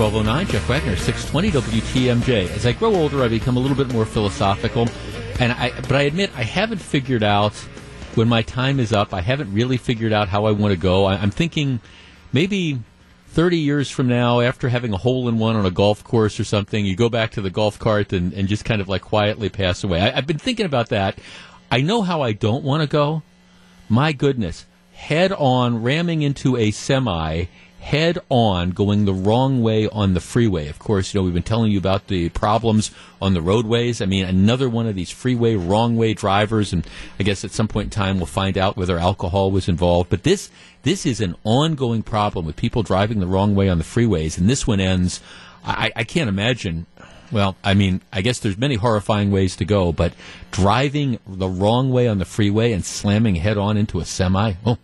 1209, Jeff Wagner, 620 WTMJ. As I grow older, I become a little bit more philosophical. And I, but I admit I haven't figured out when my time is up. I haven't really figured out how I want to go. I, I'm thinking maybe 30 years from now, after having a hole in one on a golf course or something, you go back to the golf cart and, and just kind of like quietly pass away. I, I've been thinking about that. I know how I don't want to go. My goodness, head on ramming into a semi head on going the wrong way on the freeway. Of course, you know, we've been telling you about the problems on the roadways. I mean, another one of these freeway wrong way drivers, and I guess at some point in time we'll find out whether alcohol was involved. But this, this is an ongoing problem with people driving the wrong way on the freeways, and this one ends. I, I can't imagine well, I mean, I guess there's many horrifying ways to go, but driving the wrong way on the freeway and slamming head on into a semi, oh,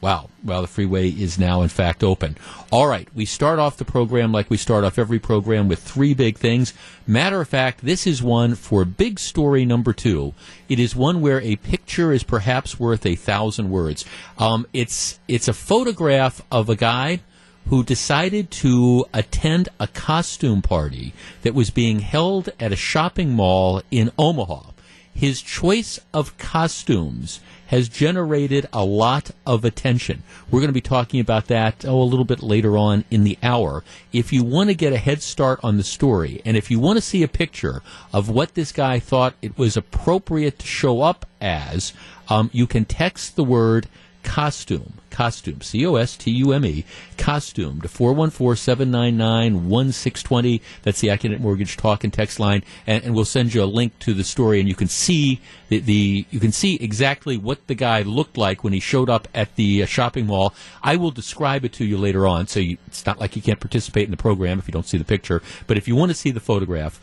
Wow. Well, the freeway is now, in fact, open. All right. We start off the program like we start off every program with three big things. Matter of fact, this is one for big story number two. It is one where a picture is perhaps worth a thousand words. Um, it's, it's a photograph of a guy who decided to attend a costume party that was being held at a shopping mall in Omaha. His choice of costumes has generated a lot of attention. We're going to be talking about that oh a little bit later on in the hour. If you want to get a head start on the story and if you want to see a picture of what this guy thought it was appropriate to show up as, um, you can text the word costume, costume, C O S T U M E, costume to 414 799 1620. That's the Accunet Mortgage talk and text line. And, and, we'll send you a link to the story and you can see the, the, you can see exactly what the guy looked like when he showed up at the uh, shopping mall. I will describe it to you later on. So you, it's not like you can't participate in the program if you don't see the picture. But if you want to see the photograph,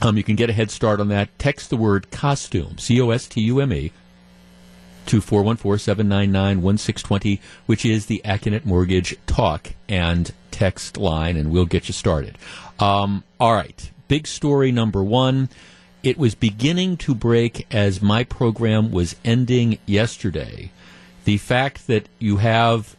um, you can get a head start on that. Text the word costume, C O S T U M E, to 414-799-1620, which is the Accunet Mortgage talk and text line, and we'll get you started. Um, all right, big story number one. It was beginning to break as my program was ending yesterday. The fact that you have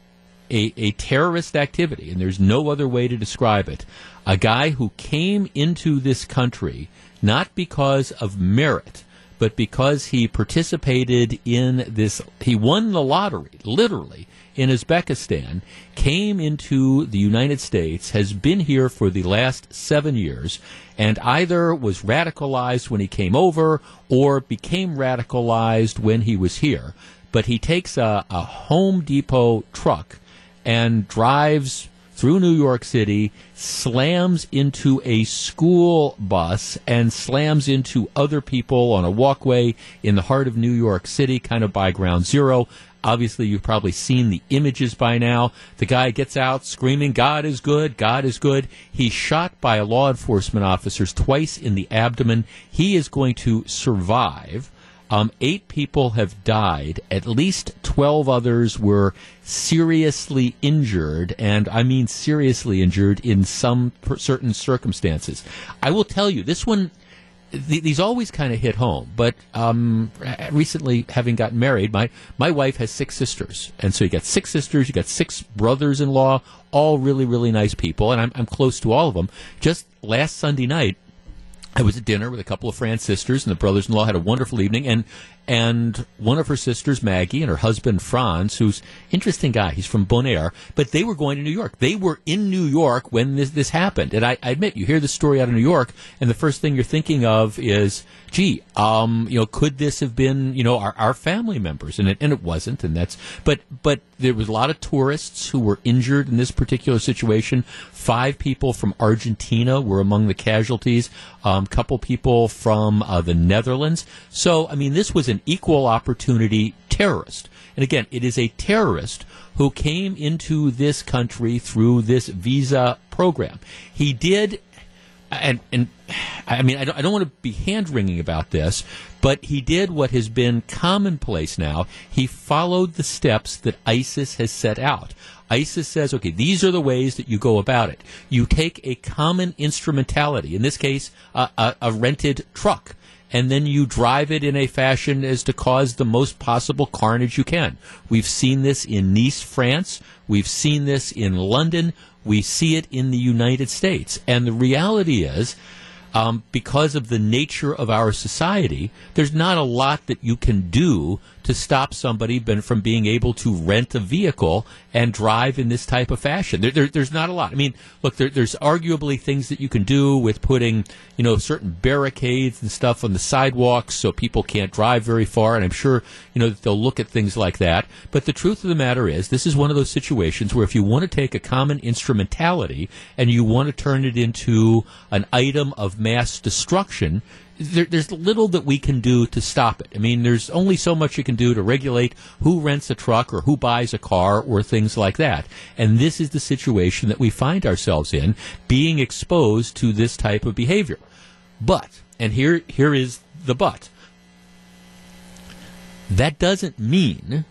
a, a terrorist activity, and there's no other way to describe it, a guy who came into this country not because of merit, but because he participated in this, he won the lottery, literally, in Uzbekistan, came into the United States, has been here for the last seven years, and either was radicalized when he came over or became radicalized when he was here. But he takes a, a Home Depot truck and drives through New York City, slams into a school bus and slams into other people on a walkway in the heart of New York City, kind of by ground zero. Obviously, you've probably seen the images by now. The guy gets out screaming, God is good, God is good. He's shot by law enforcement officers twice in the abdomen. He is going to survive. Um, eight people have died. At least 12 others were seriously injured, and I mean seriously injured in some certain circumstances. I will tell you, this one, th- these always kind of hit home, but um, recently, having gotten married, my, my wife has six sisters. And so you got six sisters, you got six brothers in law, all really, really nice people, and I'm, I'm close to all of them. Just last Sunday night, I was at dinner with a couple of Fran's sisters, and the brothers-in-law had a wonderful evening. And and one of her sisters, Maggie, and her husband Franz, who's interesting guy. He's from Bonaire, but they were going to New York. They were in New York when this this happened. And I, I admit, you hear the story out of New York, and the first thing you're thinking of is, gee, um, you know, could this have been, you know, our, our family members? And it and it wasn't. And that's but but there was a lot of tourists who were injured in this particular situation. Five people from Argentina were among the casualties. A um, couple people from uh, the Netherlands. So I mean, this was an an equal opportunity terrorist. And again, it is a terrorist who came into this country through this visa program. He did, and, and I mean, I don't, I don't want to be hand wringing about this, but he did what has been commonplace now. He followed the steps that ISIS has set out. ISIS says, okay, these are the ways that you go about it. You take a common instrumentality, in this case, a, a, a rented truck and then you drive it in a fashion as to cause the most possible carnage you can. We've seen this in Nice, France. We've seen this in London. We see it in the United States. And the reality is, um, because of the nature of our society, there's not a lot that you can do to stop somebody from being able to rent a vehicle and drive in this type of fashion. There, there, there's not a lot. I mean, look, there, there's arguably things that you can do with putting, you know, certain barricades and stuff on the sidewalks so people can't drive very far. And I'm sure, you know, they'll look at things like that. But the truth of the matter is, this is one of those situations where if you want to take a common instrumentality and you want to turn it into an item of mass destruction, there, there's little that we can do to stop it. I mean, there's only so much you can do to regulate who rents a truck or who buys a car or things like that. And this is the situation that we find ourselves in, being exposed to this type of behavior. But, and here, here is the but. That doesn't mean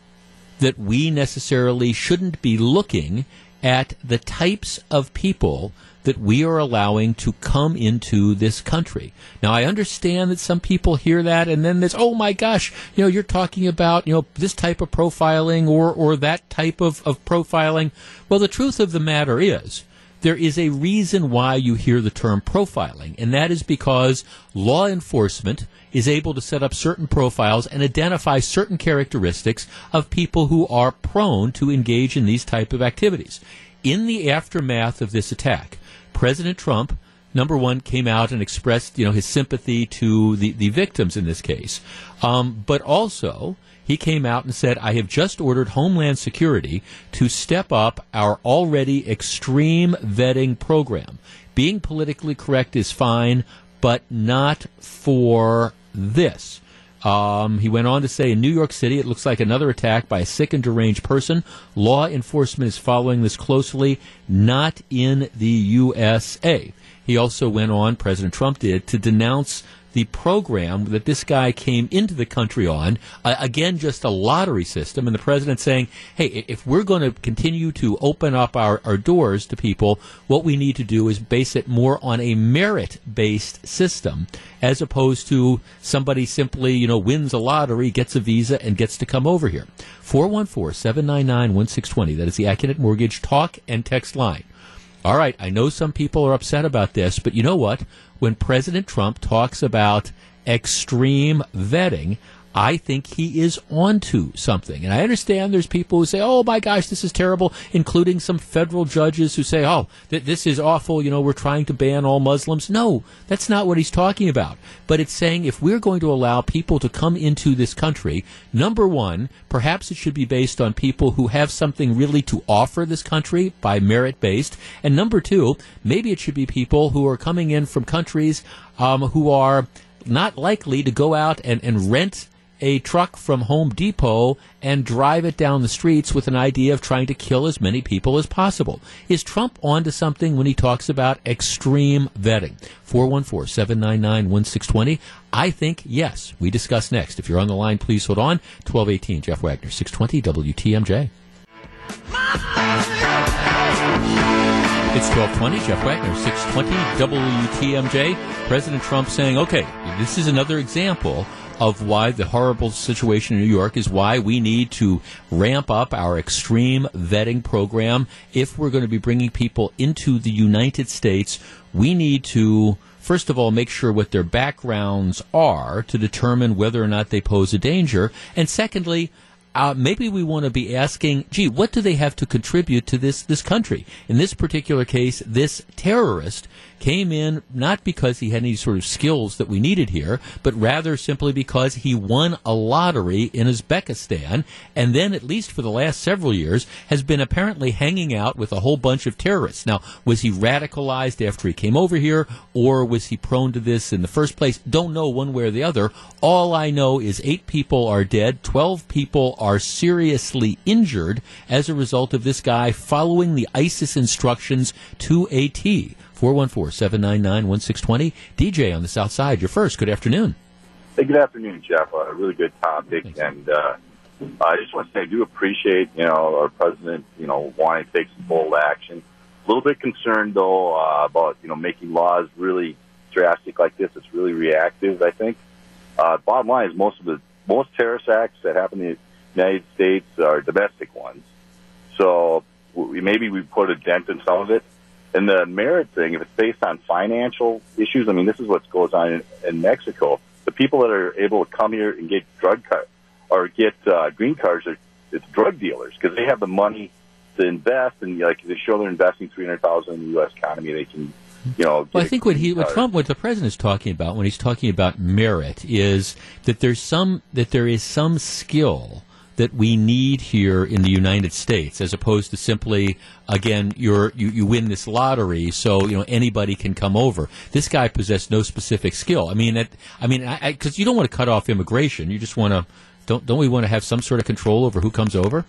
that we necessarily shouldn't be looking at the types of people that we are allowing to come into this country. Now, I understand that some people hear that and then there's, oh my gosh, you know, you're talking about, you know, this type of profiling or, or that type of, of profiling. Well, the truth of the matter is, there is a reason why you hear the term profiling, and that is because law enforcement is able to set up certain profiles and identify certain characteristics of people who are prone to engage in these type of activities. In the aftermath of this attack, President Trump, number one, came out and expressed, you know, his sympathy to the, the victims in this case. Um, but also, he came out and said, I have just ordered Homeland Security to step up our already extreme vetting program. Being politically correct is fine, but not for this. Um, he went on to say in New York City, it looks like another attack by a sick and deranged person. Law enforcement is following this closely, not in the USA. He also went on, President Trump did, to denounce the program that this guy came into the country on. Uh, again, just a lottery system. And the president saying, hey, if we're going to continue to open up our, our doors to people, what we need to do is base it more on a merit based system as opposed to somebody simply, you know, wins a lottery, gets a visa, and gets to come over here. 414 799 1620. That is the Accunet Mortgage talk and text line. All right, I know some people are upset about this, but you know what? When President Trump talks about extreme vetting, I think he is onto something. And I understand there's people who say, oh my gosh, this is terrible, including some federal judges who say, oh, th- this is awful, you know, we're trying to ban all Muslims. No, that's not what he's talking about. But it's saying if we're going to allow people to come into this country, number one, perhaps it should be based on people who have something really to offer this country by merit based. And number two, maybe it should be people who are coming in from countries um, who are not likely to go out and, and rent a truck from Home Depot and drive it down the streets with an idea of trying to kill as many people as possible. Is Trump onto something when he talks about extreme vetting? 414 799 1620. I think yes. We discuss next. If you're on the line, please hold on. 1218, Jeff Wagner, 620 WTMJ. It's 1220, Jeff Wagner, 620 WTMJ. President Trump saying, okay, this is another example of why the horrible situation in New York is why we need to ramp up our extreme vetting program. If we're going to be bringing people into the United States, we need to first of all, make sure what their backgrounds are to determine whether or not they pose a danger. And secondly, uh, maybe we want to be asking, gee, what do they have to contribute to this, this country? In this particular case, this terrorist came in not because he had any sort of skills that we needed here, but rather simply because he won a lottery in Uzbekistan, and then, at least for the last several years, has been apparently hanging out with a whole bunch of terrorists. Now, was he radicalized after he came over here, or was he prone to this in the first place? Don't know one way or the other. All I know is eight people are dead, 12 people are seriously injured as a result of this guy following the ISIS instructions to a T. 414 799 1620. DJ on the South Side, you're first. Good afternoon. Hey, good afternoon, Jeff. A really good topic. Thanks. And uh, I just want to say I do appreciate, you know, our president, you know, wanting to take some bold action. A little bit concerned, though, uh, about, you know, making laws really drastic like this. It's really reactive, I think. Uh, bottom line is most of the most terrorist acts that happen United States are domestic ones. So maybe we put a dent in some of it. And the merit thing, if it's based on financial issues, I mean, this is what goes on in, in Mexico. The people that are able to come here and get drug card or get uh, green cards are it's drug dealers because they have the money to invest and like they show they're investing three hundred thousand in the U.S. economy. They can, you know. Well, I think what he, what Trump, what the president is talking about when he's talking about merit is that there's some that there is some skill that we need here in the United States, as opposed to simply, again, you, you win this lottery, so you know anybody can come over. This guy possessed no specific skill. I mean, it, I mean, because you don't want to cut off immigration, you just want to. Don't don't we want to have some sort of control over who comes over?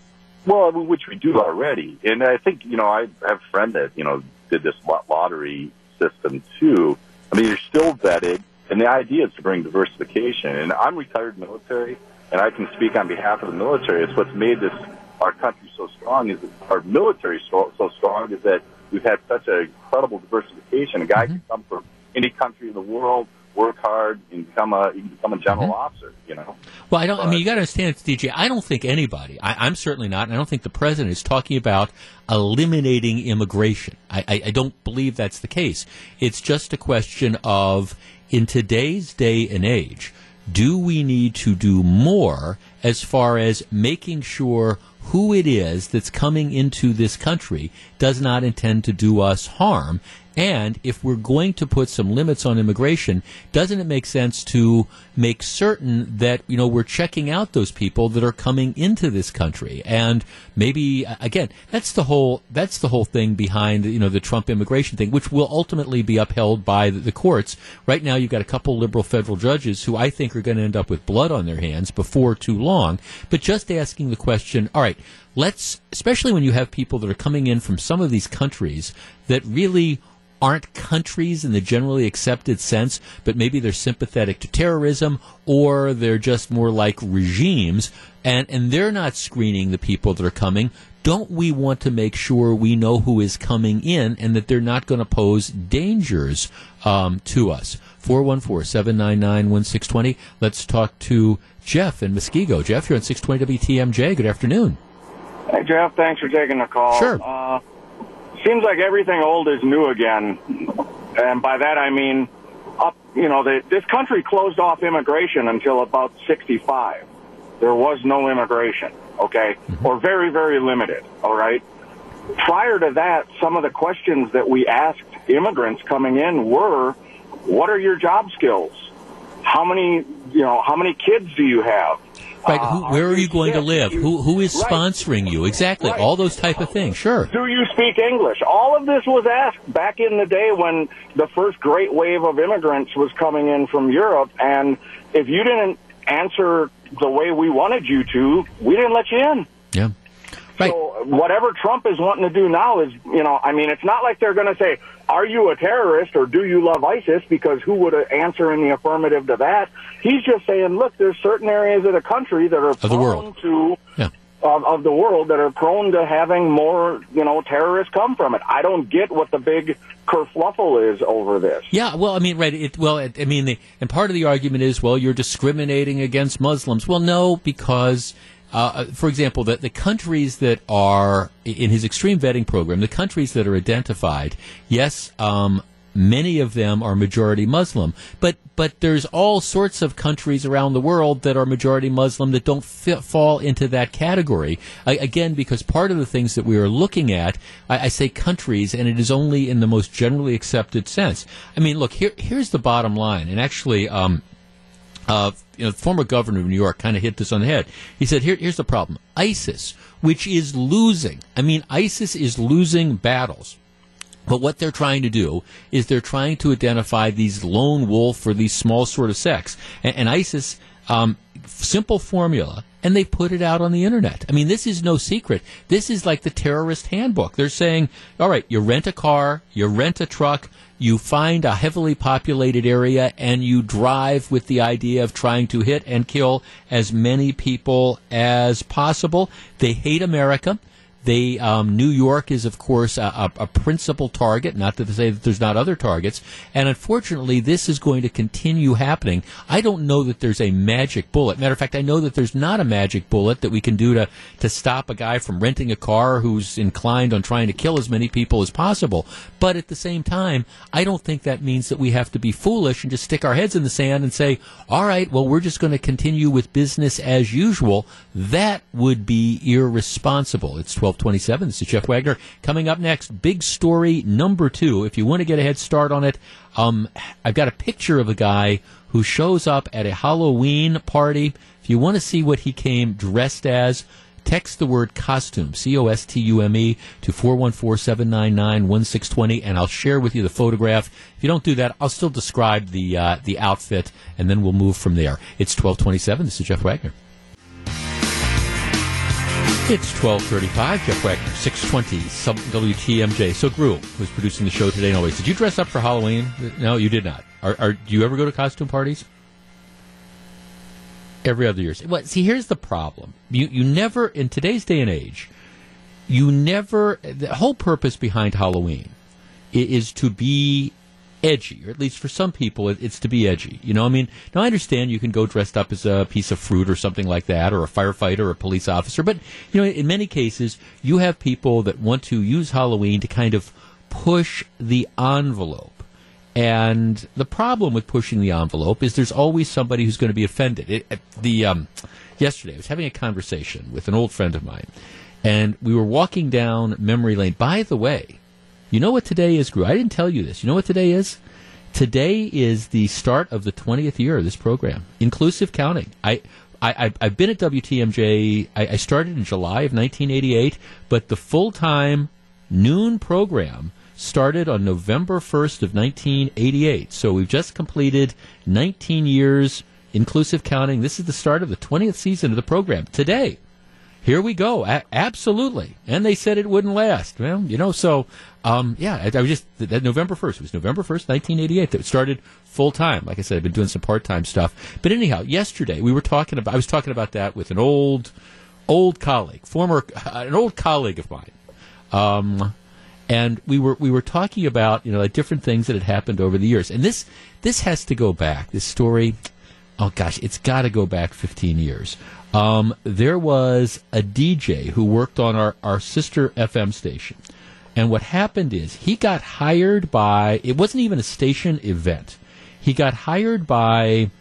Well, which we do already, and I think you know I have a friend that you know did this lottery system too. I mean, you're still vetted, and the idea is to bring diversification. And I'm retired military and I can speak on behalf of the military. It's what's made this our country so strong is that our military so, so strong is that we've had such an incredible diversification. A guy mm-hmm. can come from any country in the world, work hard, and become a become a general mm-hmm. officer. You know. Well, I don't. But, I mean, you got to understand, DJ. I don't think anybody. I, am certainly not. I don't think the president is talking about eliminating immigration. I, I, I don't believe that's the case. It's just a question of in today's day and age do we need to do more as far as making sure who it is that's coming into this country does not intend to do us harm and if we're going to put some limits on immigration, doesn't it make sense to make certain that, you know, we're checking out those people that are coming into this country? And maybe, again, that's the whole, that's the whole thing behind, you know, the Trump immigration thing, which will ultimately be upheld by the, the courts. Right now, you've got a couple liberal federal judges who I think are going to end up with blood on their hands before too long. But just asking the question, all right, let's, especially when you have people that are coming in from some of these countries that really aren't countries in the generally accepted sense, but maybe they're sympathetic to terrorism or they're just more like regimes and, and they're not screening the people that are coming. Don't we want to make sure we know who is coming in and that they're not going to pose dangers um, to us? 414 799 1620. Let's talk to Jeff in Muskego. Jeff, you're on 620 WTMJ. Good afternoon. Hey, Jeff. Thanks for taking the call. Sure. Uh, seems like everything old is new again. And by that I mean, up, you know, the, this country closed off immigration until about 65. There was no immigration, okay? Mm-hmm. Or very, very limited, all right? Prior to that, some of the questions that we asked immigrants coming in were, what are your job skills? How many, you know, how many kids do you have? Right. Who, uh, where are you going to live? Who who is right. sponsoring you? Exactly. Right. All those type of things. Sure. Do you speak English? All of this was asked back in the day when the first great wave of immigrants was coming in from Europe, and if you didn't answer the way we wanted you to, we didn't let you in. Right. So whatever Trump is wanting to do now is, you know, I mean, it's not like they're going to say, "Are you a terrorist or do you love ISIS?" Because who would answer in the affirmative to that? He's just saying, "Look, there's certain areas of the country that are of the world. to yeah. of, of the world that are prone to having more, you know, terrorists come from it." I don't get what the big kerfluffle is over this. Yeah, well, I mean, right. It, well, it, I mean, the, and part of the argument is, well, you're discriminating against Muslims. Well, no, because uh, for example, that the countries that are in his extreme vetting program, the countries that are identified, yes, um, many of them are majority Muslim, but but there's all sorts of countries around the world that are majority Muslim that don't fit, fall into that category. I, again, because part of the things that we are looking at, I, I, say countries, and it is only in the most generally accepted sense. I mean, look here. Here's the bottom line, and actually. Um, uh, you know, former governor of New York kind of hit this on the head. He said, Here, here's the problem. ISIS, which is losing, I mean, ISIS is losing battles. But what they're trying to do is they're trying to identify these lone wolf or these small sort of sects. And, and ISIS, um, simple formula, and they put it out on the internet. I mean, this is no secret. This is like the terrorist handbook. They're saying, all right, you rent a car, you rent a truck, you find a heavily populated area and you drive with the idea of trying to hit and kill as many people as possible. They hate America. They um, New York is, of course, a, a, a principal target. Not to say that there's not other targets. And unfortunately, this is going to continue happening. I don't know that there's a magic bullet. Matter of fact, I know that there's not a magic bullet that we can do to to stop a guy from renting a car who's inclined on trying to kill as many people as possible. But at the same time, I don't think that means that we have to be foolish and just stick our heads in the sand and say, "All right, well, we're just going to continue with business as usual." That would be irresponsible. It's 1227. This is Jeff Wagner. Coming up next, big story number two. If you want to get a head start on it, um, I've got a picture of a guy who shows up at a Halloween party. If you want to see what he came dressed as, text the word costume, C O S T U M E, to 414 799 1620, and I'll share with you the photograph. If you don't do that, I'll still describe the, uh, the outfit, and then we'll move from there. It's 1227. This is Jeff Wagner. It's 1235, Jeff Wagner, 620, sub WTMJ. So, Gru, who's producing the show today and always, did you dress up for Halloween? No, you did not. Are, are, do you ever go to costume parties? Every other year. Well, see, here's the problem. You, you never, in today's day and age, you never, the whole purpose behind Halloween is to be edgy, or at least for some people, it's to be edgy. You know, I mean, now I understand you can go dressed up as a piece of fruit or something like that, or a firefighter or a police officer, but, you know, in many cases, you have people that want to use Halloween to kind of push the envelope. And the problem with pushing the envelope is there's always somebody who's going to be offended. It, the um, yesterday, I was having a conversation with an old friend of mine, and we were walking down memory lane. By the way, you know what today is, Gru? I didn't tell you this. You know what today is? Today is the start of the 20th year of this program, inclusive counting. I, I, have been at WTMJ. I, I started in July of 1988, but the full time noon program started on November 1st of 1988. So we've just completed 19 years inclusive counting. This is the start of the 20th season of the program today here we go. A- absolutely. And they said it wouldn't last. Well, you know, so, um, yeah, I, I, was just, that November 1st, it was November 1st, 1988 that it started full time. Like I said, I've been doing some part time stuff. But anyhow, yesterday we were talking about, I was talking about that with an old, old colleague, former, uh, an old colleague of mine. Um, and we were we were talking about you know like different things that had happened over the years, and this this has to go back. This story, oh gosh, it's got to go back 15 years. Um, there was a DJ who worked on our, our sister FM station. And what happened is he got hired by, it wasn't even a station event. He got hired by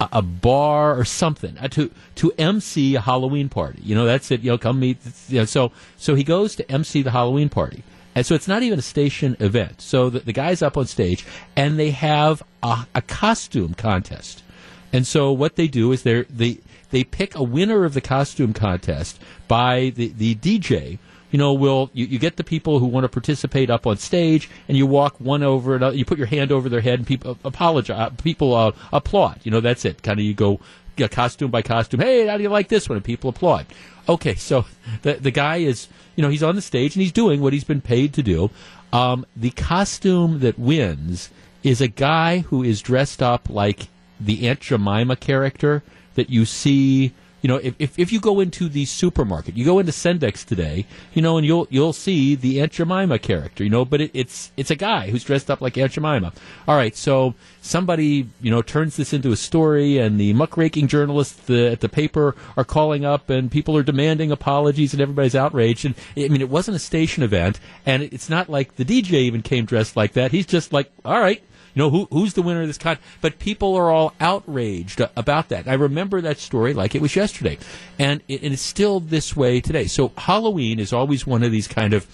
a, a bar or something uh, to, to MC a Halloween party. You know, that's it. You know, come meet. You know, so, so he goes to MC the Halloween party. And so it's not even a station event. So the, the guy's up on stage and they have a, a costume contest. And so what they do is they're, they, they pick a winner of the costume contest by the, the DJ. You know, will you, you get the people who want to participate up on stage, and you walk one over, another, you put your hand over their head, and people apologize, uh, people uh, applaud. You know, that's it. Kind of you go you know, costume by costume. Hey, how do you like this one? And people applaud. Okay, so the the guy is, you know, he's on the stage and he's doing what he's been paid to do. Um, the costume that wins is a guy who is dressed up like the Aunt Jemima character that you see you know, if, if, if, you go into the supermarket, you go into Sendik's today, you know, and you'll you'll see the Aunt Jemima character, you know, but it, it's it's a guy who's dressed up like Aunt Jemima. All right, so somebody you know turns this into a story, and the muckraking journalists the, at the paper are calling up, and people are demanding apologies, and everybody's outraged. And I mean, it wasn't a station event, and it's not like the DJ even came dressed like that. He's just like, all right, you know, who, who's the winner of this contest? But people are all outraged about that. I remember that story like it was yesterday. And it, it's still this way today. So Halloween is always one of these kind of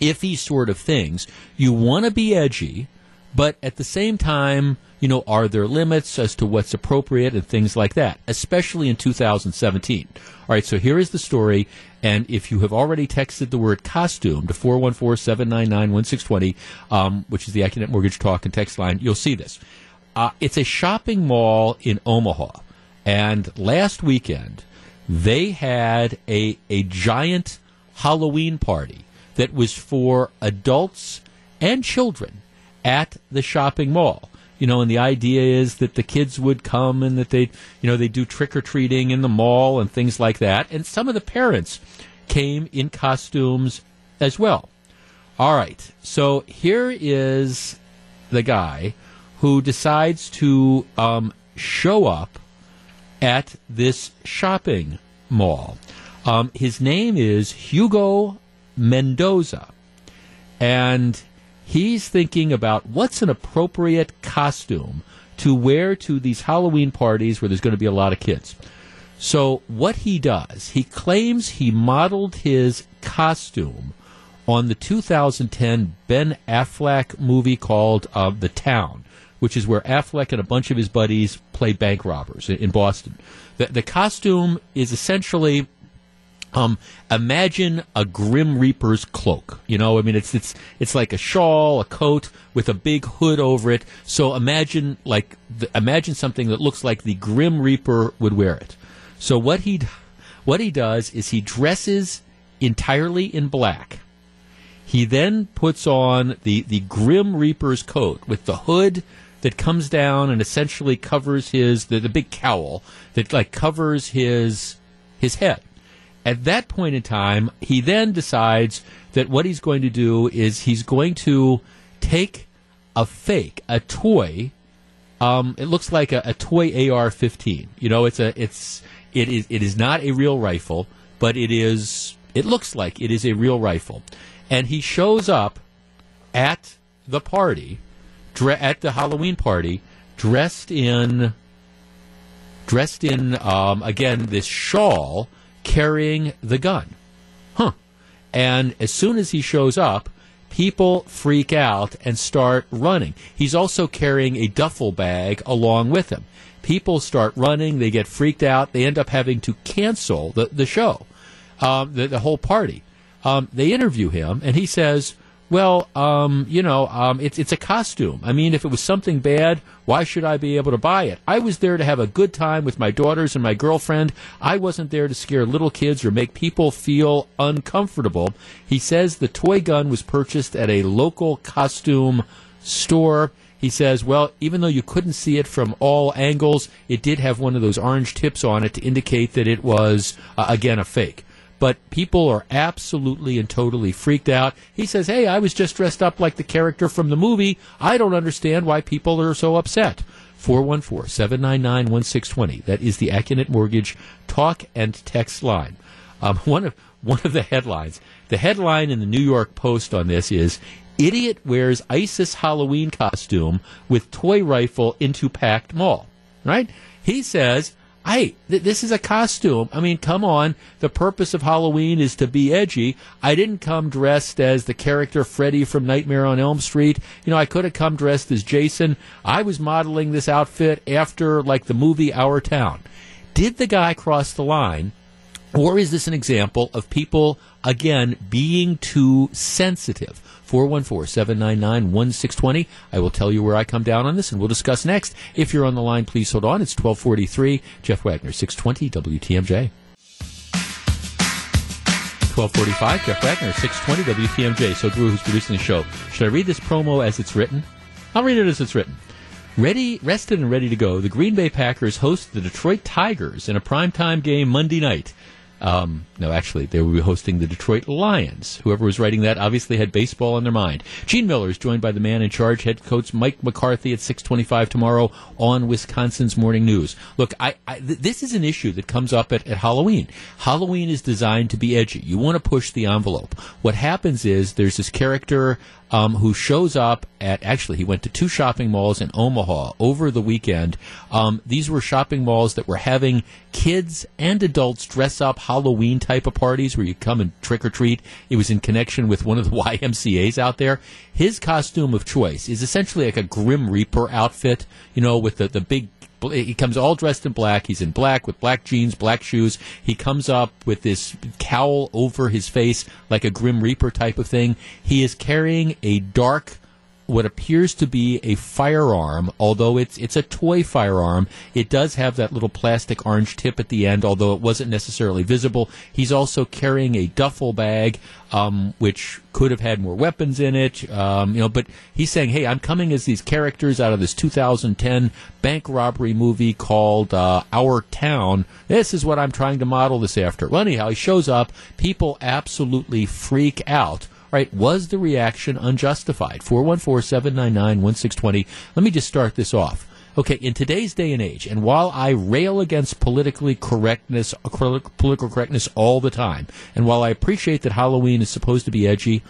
iffy sort of things. You want to be edgy, but at the same time, you know, are there limits as to what's appropriate and things like that, especially in 2017? All right, so here is the story. And if you have already texted the word costume to 414 799 1620, um, which is the Accunet Mortgage Talk and text line, you'll see this. Uh, it's a shopping mall in Omaha. And last weekend, they had a, a giant Halloween party that was for adults and children at the shopping mall you know, and the idea is that the kids would come and that they, you know, they do trick or treating in the mall and things like that. And some of the parents came in costumes as well. All right, so here is the guy who decides to um, show up at this shopping mall. Um, his name is Hugo Mendoza, and he's thinking about what's an appropriate costume to wear to these Halloween parties where there's going to be a lot of kids. So what he does, he claims he modeled his costume on the 2010 Ben Affleck movie called uh, The Town, which is where Affleck and a bunch of his buddies play bank robbers in, Boston. The, the costume is essentially um, imagine a Grim Reaper's cloak. You know, I mean, it's it's it's like a shawl, a coat with a big hood over it. So imagine like the, imagine something that looks like the Grim Reaper would wear it. So what he what he does is he dresses entirely in black. He then puts on the the Grim Reaper's coat with the hood that comes down and essentially covers his the, the big cowl that like covers his his head. At that point in time, he then decides that what he's going to do is he's going to take a fake, a toy. Um, it looks like a, a toy AR-15. You know, it's a it's it is it is not a real rifle, but it is it looks like it is a real rifle. And he shows up at the party, dre- at the Halloween party, dressed in dressed in um, again this shawl, carrying the gun. Huh. And as soon as he shows up, people freak out and start running. He's also carrying a duffel bag along with him people start running, they get freaked out, they end up having to cancel the, the show, um, the, the whole party. Um, they interview him, and he says, well, um, you know, um, it's it's a costume. I mean, if it was something bad, why should I be able to buy it? I was there to have a good time with my daughters and my girlfriend. I wasn't there to scare little kids or make people feel uncomfortable. He says the toy gun was purchased at a local costume store. He says, well, even though you couldn't see it from all angles, it did have one of those orange tips on it to indicate that it was, uh, again, a fake. But people are absolutely and totally freaked out. He says, hey, I was just dressed up like the character from the movie. I don't understand why people are so upset. 414 799 1620. That is the Accunet Mortgage talk and text line. Um, one of one of the headlines. The headline in the New York Post on this is Idiot wears ISIS Halloween costume with toy rifle into packed mall. Right? He says, Hey, th- this is a costume. I mean, come on. The purpose of Halloween is to be edgy. I didn't come dressed as the character Freddy from Nightmare on Elm Street. You know, I could have come dressed as Jason. I was modeling this outfit after, like, the movie Our Town. Did the guy cross the line? Or is this an example of people, again, being too sensitive? 414 799 1620. I will tell you where I come down on this, and we'll discuss next. If you're on the line, please hold on. It's 1243. Jeff Wagner, 620 WTMJ. 1245, Jeff Wagner, 620 WTMJ. So, Drew, who's producing the show, should I read this promo as it's written? I'll read it as it's written. Ready, rested, and ready to go, the Green Bay Packers host the Detroit Tigers in a primetime game Monday night. Um, no, actually, they will be hosting the Detroit Lions. Whoever was writing that obviously had baseball on their mind. Gene Mueller is joined by the man in charge, head coach Mike McCarthy, at 6:25 tomorrow on Wisconsin's Morning News. Look, I, I th- this is an issue that comes up at, at Halloween. Halloween is designed to be edgy. You want to push the envelope. What happens is there's this character um, who shows up at actually he went to two shopping malls in Omaha over the weekend. Um, these were shopping malls that were having kids and adults dress up Halloween type of parties where you come and trick or treat. It was in connection with one of the YMCA's out there. His costume of choice is essentially like a Grim Reaper outfit, you know, with the, the big he comes all dressed in black. He's in black with black jeans, black shoes. He comes up with this cowl over his face like a Grim Reaper type of thing. He is carrying a dark what appears to be a firearm, although it's it's a toy firearm. It does have that little plastic orange tip at the end, although it wasn't necessarily visible. He's also carrying a duffel bag, um, which could have had more weapons in it. Um, you know, but he's saying, "Hey, I'm coming as these characters out of this 2010 bank robbery movie called uh, Our Town. This is what I'm trying to model this after." Well, anyhow, he shows up. People absolutely freak out right, was the reaction unjustified? 414 799 1620. Let me just start this off. Okay, in today's day and age, and while I rail against politically correctness, political correctness all the time, and while I appreciate that Halloween is supposed to be edgy,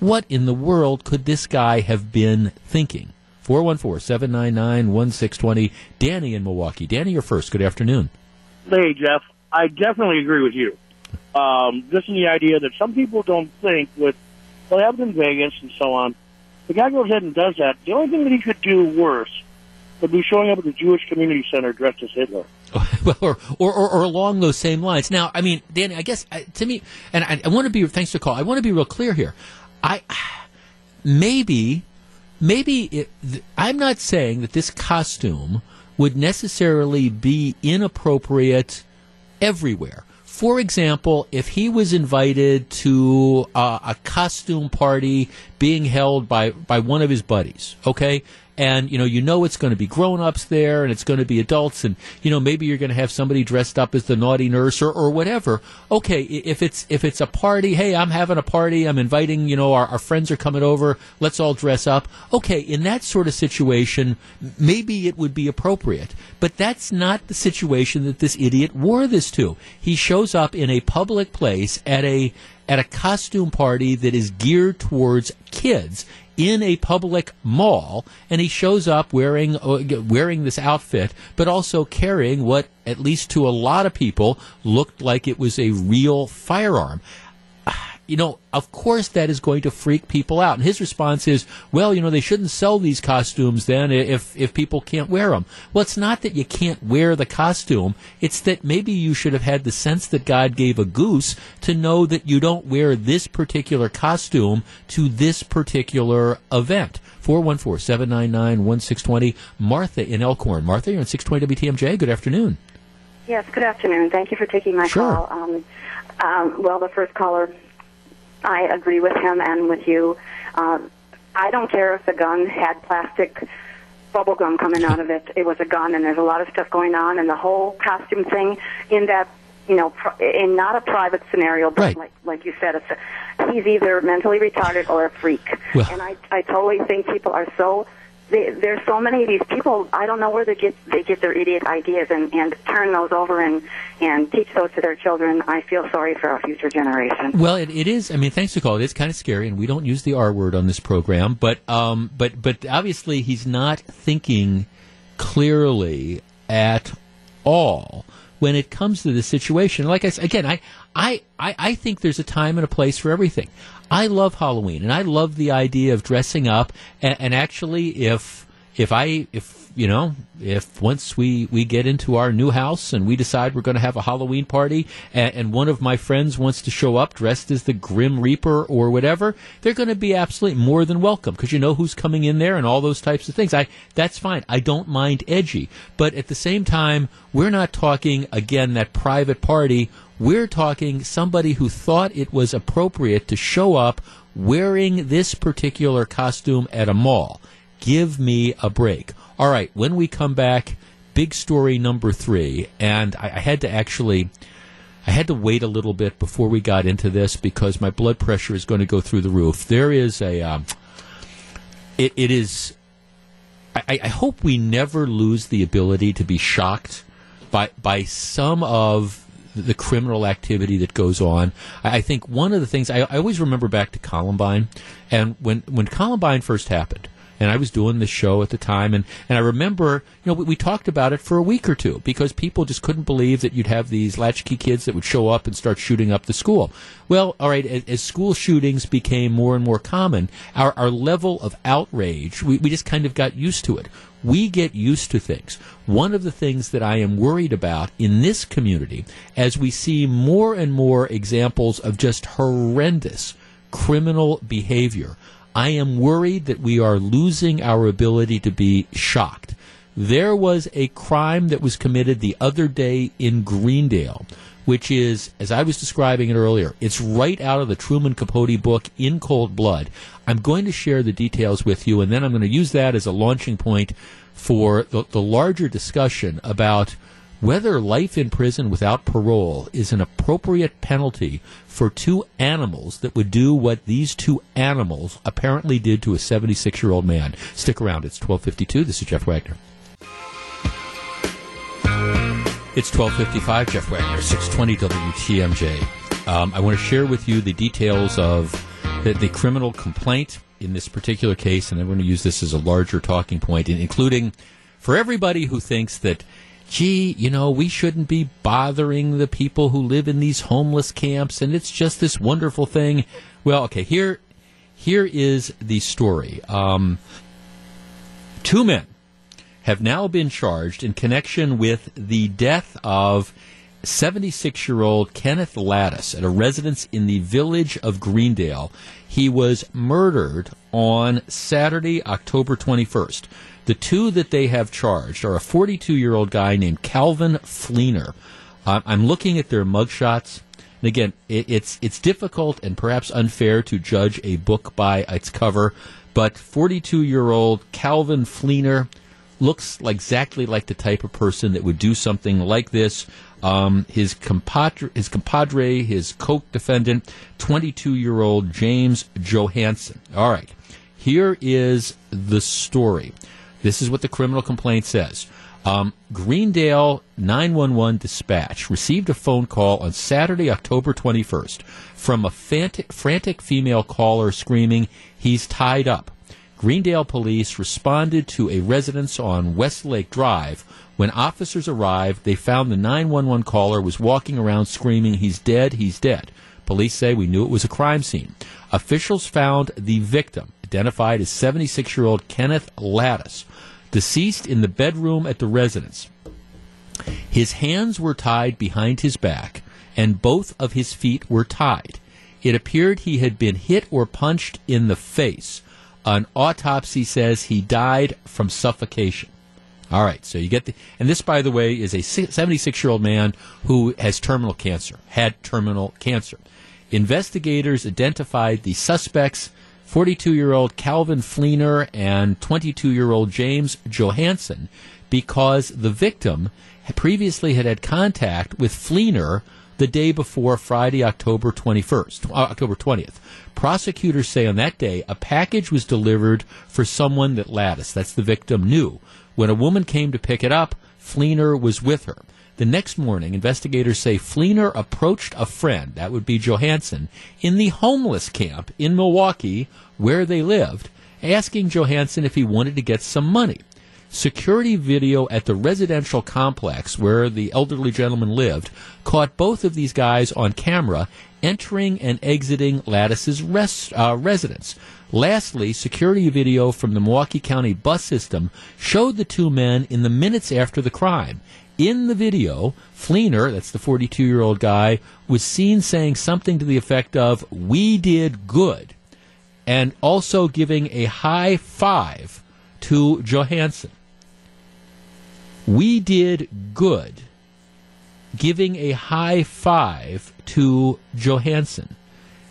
what in the world could this guy have been thinking? 414 799 1620. Danny in Milwaukee. Danny, you're first. Good afternoon. Hey, Jeff. I definitely agree with you. Um, just in the idea that some people don't think with what happened in Vegas and so on. The guy goes ahead and does that. The only thing that he could do worse would be showing up at the Jewish Community Center dressed as Hitler. or, or, or, or, along those same lines. Now, I mean, Danny, I guess to me, and I, I want to be thanks to call. I want to be real clear here. I maybe, maybe it, I'm not saying that this costume would necessarily be inappropriate everywhere. For example, if he was invited to uh, a costume party being held by, by one of his buddies, okay? And you know you know it's going to be grown-ups there and it's going to be adults and you know maybe you're going to have somebody dressed up as the naughty nurse or, or whatever. Okay if it's if it's a party hey i'm having a party i'm inviting you know our, our friends are coming over let's all dress up. Okay in that sort of situation maybe it would be appropriate. But that's not the situation that this idiot wore this to. He shows up in a public place at a at a costume party that is geared towards kids in a public mall, and he shows up wearing uh, wearing this outfit, but also carrying what, at least to a lot of people, looked like it was a real firearm you know, of course that is going to freak people out. And his response is, well, you know, they shouldn't sell these costumes then if, if people can't wear them. Well, it's not that you can't wear the costume. It's that maybe you should have had the sense that God gave a goose to know that you don't wear this particular costume to this particular event. 414-799-1620. Martha in Elkhorn. Martha, you're on 620 WTMJ. Good afternoon. Yes, good afternoon. Thank you for taking my sure. call. Um, um, well, the first caller I agree with him and with you. Uh, I don't care if the gun had plastic bubble gum coming out of it. It was a gun, and there's a lot of stuff going on, and the whole costume thing in that, you know, in not a private scenario, but right. like like you said, it's a, he's either mentally retarded or a freak. Well. And I I totally think people are so they, there's so many of these people. I don't know where they get they get their idiot ideas and and turn those over and and teach those to their children. I feel sorry for our future generation. Well, it, it is. I mean, thanks to call. It is kind of scary, and we don't use the R word on this program. But um, but but obviously, he's not thinking clearly at all when it comes to this situation. Like I said, again, I, I, I, I think there's a time and a place for everything. I love Halloween, and I love the idea of dressing up. And, and actually, if if I if you know if once we we get into our new house and we decide we're going to have a Halloween party, and, and one of my friends wants to show up dressed as the Grim Reaper or whatever, they're going to be absolutely more than welcome because you know who's coming in there and all those types of things. I that's fine. I don't mind edgy, but at the same time, we're not talking again that private party we're talking somebody who thought it was appropriate to show up wearing this particular costume at a mall. Give me a break. All right, when we come back, big story number three, and I, I had to actually. I had to wait a little bit before we got into this because my blood pressure is going to go through the roof. There is a, um, it, it is. I, I hope we never lose the ability to be shocked by by some of the criminal activity that goes on. I, think one of the things I, I always remember back to Columbine, and when when Columbine first happened, and I was doing this show at the time, and, and I remember, you know, we, we, talked about it for a week or two because people just couldn't believe that you'd have these latchkey kids that would show up and start shooting up the school. Well, all right, as, as school shootings became more and more common, our, our level of outrage, we, we just kind of got used to it. We get used to things. One of the things that I am worried about in this community, as we see more and more examples of just horrendous criminal behavior, I am worried that we are losing our ability to be shocked. There was a crime that was committed the other day in Greendale, which is, as I was describing it earlier, it's right out of the Truman Capote book, In Cold Blood. I'm going to share the details with you, and then I'm going to use that as a launching point for the, the larger discussion about whether life in prison without parole is an appropriate penalty for two animals that would do what these two animals apparently did to a 76 year old man. Stick around. It's 1252. This is Jeff Wagner. It's 1255, Jeff Wagner, 620 WTMJ. Um, I want to share with you the details of the, the criminal complaint in this particular case, and I'm going to use this as a larger talking point, including for everybody who thinks that gee, you know, we shouldn't be bothering the people who live in these homeless camps, and it's just this wonderful thing. Well, okay, here, here is the story. Um, two men have now been charged in connection with the death of 76 year old Kenneth Lattis at a residence in the village of Greendale. He was murdered on Saturday, October 21st. The two that they have charged are a 42 year old guy named Calvin Fleener. I'm looking at their mugshots. And again, it, it's it's difficult and perhaps unfair to judge a book by its cover, but 42 year old Calvin Fleener looks exactly like the type of person that would do something like this. Um, his compadre, his compadre, his co-defendant, 22 year old James Johansson. All right, here is the story. This is what the criminal complaint says. Um, Greendale 911 dispatch received a phone call on Saturday, October 21st, from a frantic, frantic female caller screaming, He's tied up. Greendale police responded to a residence on Westlake Drive. When officers arrived, they found the 911 caller was walking around screaming, He's dead, he's dead. Police say we knew it was a crime scene. Officials found the victim, identified as 76 year old Kenneth Lattis, deceased in the bedroom at the residence. His hands were tied behind his back, and both of his feet were tied. It appeared he had been hit or punched in the face. An autopsy says he died from suffocation. All right, so you get the, and this, by the way, is a 76 year old man who has terminal cancer, had terminal cancer. Investigators identified the suspects 42 year old Calvin Fleener and 22 year old James Johansson because the victim previously had had contact with Fleener the day before Friday, October 21st, uh, October 20th. Prosecutors say on that day a package was delivered for someone that Lattis, that's the victim, knew. When a woman came to pick it up, Fleener was with her. The next morning, investigators say Fleener approached a friend, that would be Johansson, in the homeless camp in Milwaukee where they lived, asking Johansson if he wanted to get some money. Security video at the residential complex where the elderly gentleman lived caught both of these guys on camera entering and exiting Lattis's rest, uh, residence. Lastly, security video from the Milwaukee County bus system showed the two men in the minutes after the crime. In the video, Fleener, that's the 42 year old guy, was seen saying something to the effect of, We did good, and also giving a high five to Johansson. We did good, giving a high five to Johansson.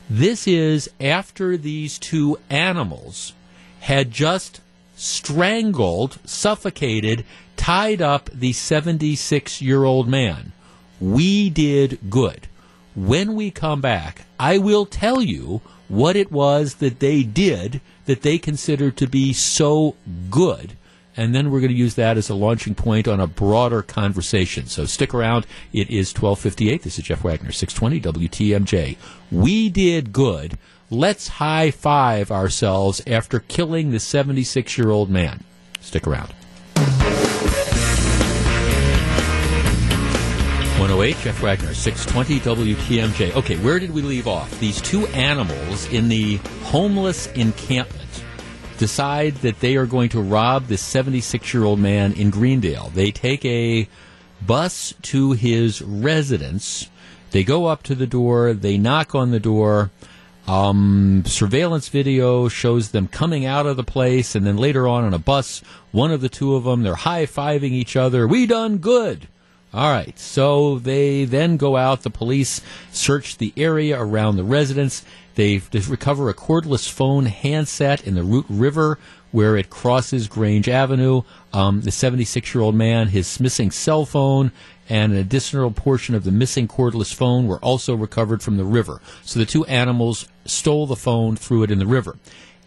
This is after these two animals had just strangled, suffocated, tied up the 76 year old man. We did good. When we come back, I will tell you what it was that they did that they considered to be so good. And then we're going to use that as a launching point on a broader conversation. So stick around. It is 1258. This is Jeff Wagner, 620 WTMJ. We did good let's high five ourselves after killing the 76 year old man. Stick around. 108, Jeff Wagner, 620 WTMJ. Okay, where did we leave off? These two animals in the homeless encampment decide that they are going to rob this 76 year old man in Greendale. They take a bus to his residence. They go up to the door, they knock on the door. Um, surveillance video shows them coming out of the place, and then later on on a bus, one of the two of them, they're high fiving each other. We done good. All right. So they then go out. The police search the area around the residence. They, they recover a cordless phone handset in the Root River where it crosses Grange Avenue. Um, the 76 year old man, his missing cell phone, and an additional portion of the missing cordless phone were also recovered from the river. So the two animals stole the phone, threw it in the river.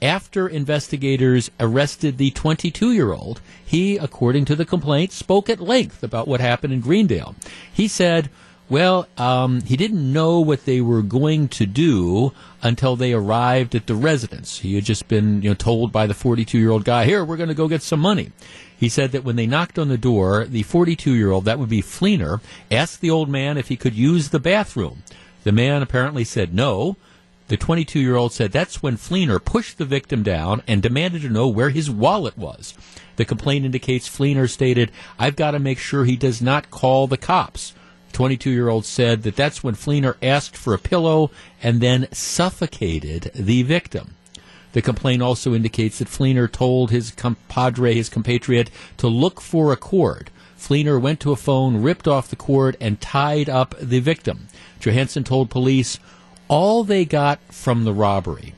After investigators arrested the 22 year old, he, according to the complaint, spoke at length about what happened in Greendale. He said, well, um, he didn't know what they were going to do until they arrived at the residence. He had just been, you know, told by the 42-year-old guy, "Here, we're going to go get some money." He said that when they knocked on the door, the 42-year-old, that would be Fleener, asked the old man if he could use the bathroom. The man apparently said no. The 22 year old said that's when Fleener pushed the victim down and demanded to know where his wallet was. The complaint indicates Fleener stated, I've got to make sure he does not call the cops. 22 year old said that that's when Fleener asked for a pillow and then suffocated the victim. The complaint also indicates that Fleener told his compadre, his compatriot, to look for a cord. Fleener went to a phone, ripped off the cord, and tied up the victim. Johansson told police all they got from the robbery